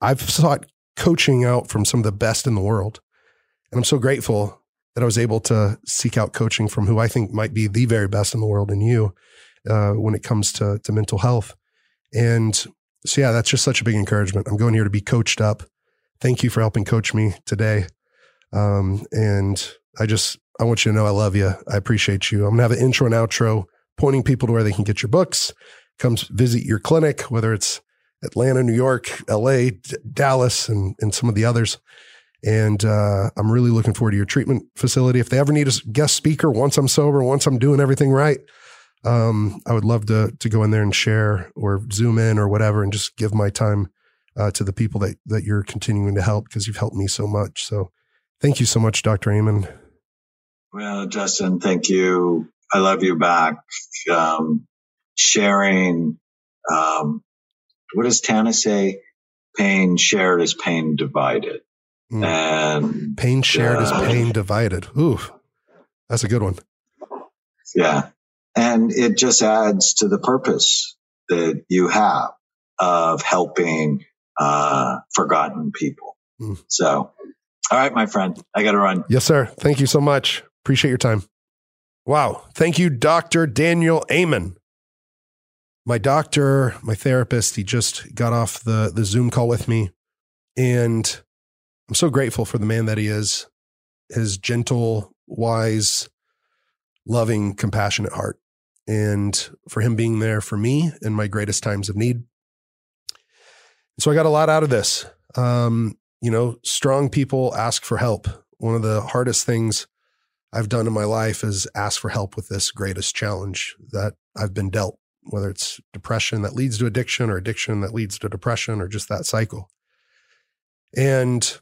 I've sought coaching out from some of the best in the world. And I'm so grateful that I was able to seek out coaching from who I think might be the very best in the world in you uh, when it comes to, to mental health. And so, yeah, that's just such a big encouragement. I'm going here to be coached up. Thank you for helping coach me today. Um, and I just, I want you to know I love you. I appreciate you. I'm going to have an intro and outro pointing people to where they can get your books, comes visit your clinic, whether it's Atlanta, New York, LA, D- Dallas, and, and some of the others. And uh, I'm really looking forward to your treatment facility. If they ever need a guest speaker, once I'm sober, once I'm doing everything right, um, I would love to to go in there and share or zoom in or whatever, and just give my time uh, to the people that that you're continuing to help because you've helped me so much. So, thank you so much, Dr. Amen. Well, Justin, thank you. I love you back. Um, sharing, um, what does Tana say? Pain shared is pain divided. Mm. And pain shared uh, is pain divided. Ooh, that's a good one. Yeah. And it just adds to the purpose that you have of helping uh, forgotten people. Mm. So, all right, my friend, I got to run. Yes, sir. Thank you so much. Appreciate your time. Wow. Thank you, Dr. Daniel Amen. My doctor, my therapist, he just got off the, the Zoom call with me. And I'm so grateful for the man that he is, his gentle, wise, loving, compassionate heart, and for him being there for me in my greatest times of need. So I got a lot out of this. Um, you know, strong people ask for help. One of the hardest things I've done in my life is ask for help with this greatest challenge that I've been dealt, whether it's depression that leads to addiction or addiction that leads to depression or just that cycle. And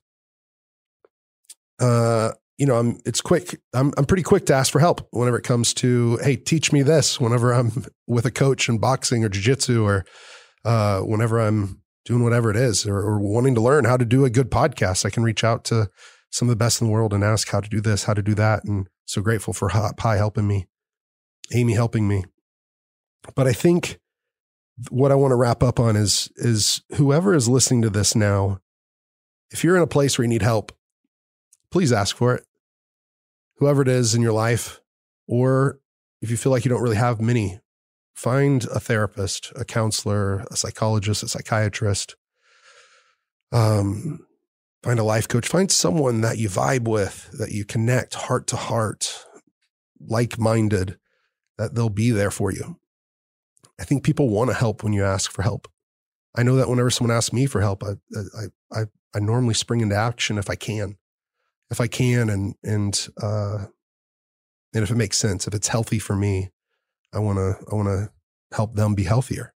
uh, you know, I'm it's quick. I'm I'm pretty quick to ask for help whenever it comes to, hey, teach me this. Whenever I'm with a coach in boxing or jujitsu, or uh, whenever I'm doing whatever it is, or, or wanting to learn how to do a good podcast, I can reach out to some of the best in the world and ask how to do this, how to do that. And so grateful for hot Pie helping me, Amy helping me. But I think what I want to wrap up on is is whoever is listening to this now, if you're in a place where you need help, please ask for it. Whoever it is in your life, or if you feel like you don't really have many, find a therapist, a counselor, a psychologist, a psychiatrist. Um, find a life coach. Find someone that you vibe with, that you connect heart to heart, like minded, that they'll be there for you. I think people want to help when you ask for help. I know that whenever someone asks me for help, I, I, I, I normally spring into action if I can if I can and and uh and if it makes sense, if it's healthy for me, I want to I want to help them be healthier.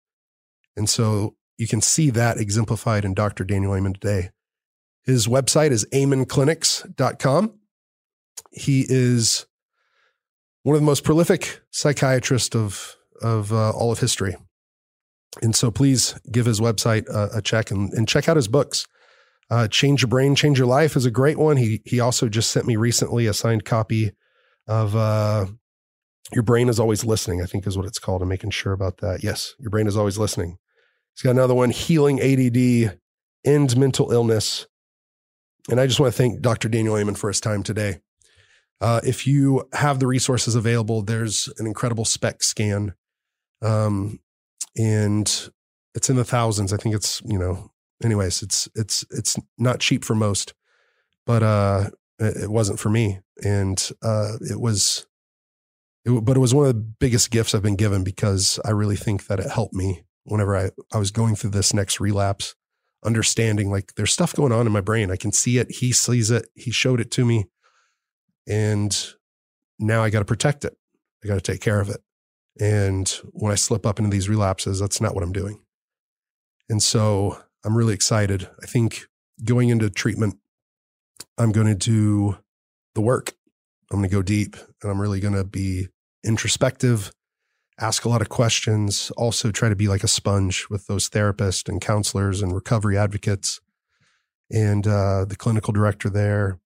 And so you can see that exemplified in Dr. Daniel Amen today. His website is amenclinics.com. He is one of the most prolific psychiatrists of of uh, all of history. And so please give his website a, a check and, and check out his books. Uh, Change Your Brain, Change Your Life is a great one. He he also just sent me recently a signed copy of uh, Your Brain is Always Listening, I think is what it's called. I'm making sure about that. Yes, Your Brain is Always Listening. He's got another one, Healing ADD, End Mental Illness. And I just want to thank Dr. Daniel Amen for his time today. Uh, if you have the resources available, there's an incredible SPECT scan. Um, and it's in the thousands. I think it's, you know, anyways, it's it's it's not cheap for most, but uh, it, it wasn't for me, and uh, it was. It, but it was one of the biggest gifts I've been given because I really think that it helped me whenever I, I was going through this next relapse, understanding like there's stuff going on in my brain. I can see it. He sees it. He showed it to me. And now I got to protect it. I got to take care of it. And when I slip up into these relapses, that's not what I'm doing. And so I'm really excited. I think going into treatment, I'm going to do the work. I'm going to go deep and I'm really going to be introspective, ask a lot of questions, also try to be like a sponge with those therapists and counselors and recovery advocates and uh, the clinical director there.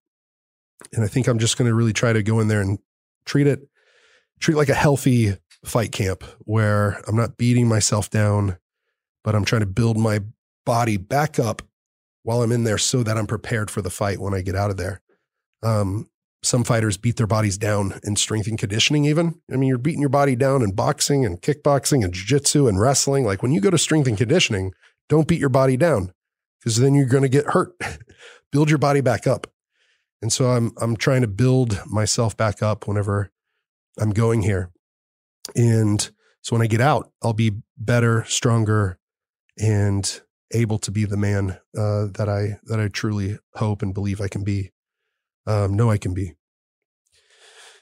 And I think I'm just going to really try to go in there and treat it, treat like a healthy fight camp where I'm not beating myself down, but I'm trying to build my body back up while I'm in there so that I'm prepared for the fight when I get out of there. Um, some fighters beat their bodies down in strength and conditioning, even. I mean, you're beating your body down in boxing and kickboxing and jiu-jitsu and wrestling. Like when you go to strength and conditioning, don't beat your body down because then you're going to get hurt. build your body back up. And so I'm I'm trying to build myself back up whenever I'm going here. And so when I get out, I'll be better, stronger, and able to be the man uh, that I that I truly hope and believe I can be. Um, know I can be.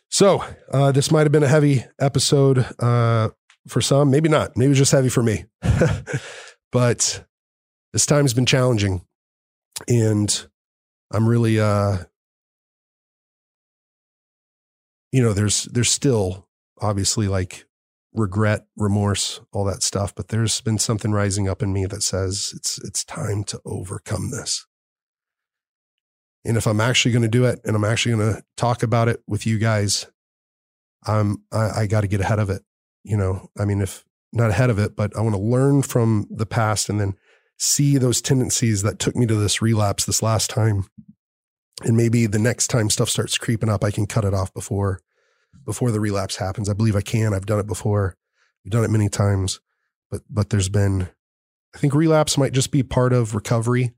So uh, this might have been a heavy episode uh, for some, maybe not. Maybe just heavy for me. but this time's been challenging, and I'm really, uh, you know, there's there's still obviously like regret, remorse, all that stuff, but there's been something rising up in me that says it's it's time to overcome this. And if I'm actually going to do it and I'm actually going to talk about it with you guys, I'm I, I got to get ahead of it. You know, I mean, if not ahead of it, but I want to learn from the past and then see those tendencies that took me to this relapse this last time. And maybe the next time stuff starts creeping up, I can cut it off before before the relapse happens. I believe I can. I've done it before. We've done it many times, but but there's been I think relapse might just be part of recovery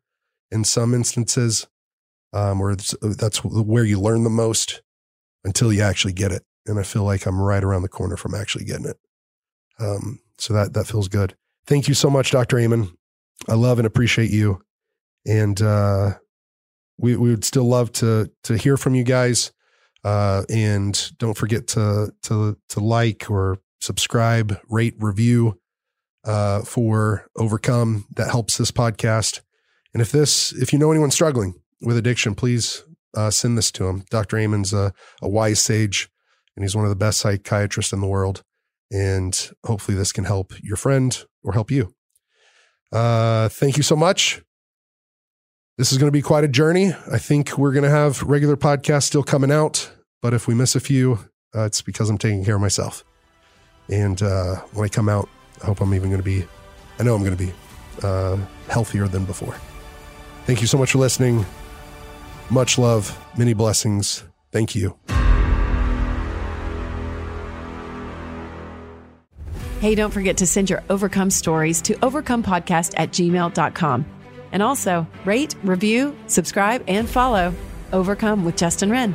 in some instances, um, or that's where you learn the most until you actually get it. And I feel like I'm right around the corner from actually getting it. Um, so that that feels good. Thank you so much, Dr. Amen. I love and appreciate you. And uh, we, we would still love to to hear from you guys. Uh, and don't forget to to to like or subscribe, rate, review uh, for Overcome. That helps this podcast. And if this, if you know anyone struggling with addiction, please uh, send this to him. Dr. Amen's a, a wise sage, and he's one of the best psychiatrists in the world. And hopefully, this can help your friend or help you. Uh, thank you so much. This is going to be quite a journey. I think we're going to have regular podcasts still coming out, but if we miss a few, uh, it's because I'm taking care of myself. And uh, when I come out, I hope I'm even going to be, I know I'm going to be uh, healthier than before. Thank you so much for listening. Much love, many blessings. Thank you. Hey, don't forget to send your overcome stories to overcomepodcast at gmail.com. And also rate, review, subscribe, and follow Overcome with Justin Wren.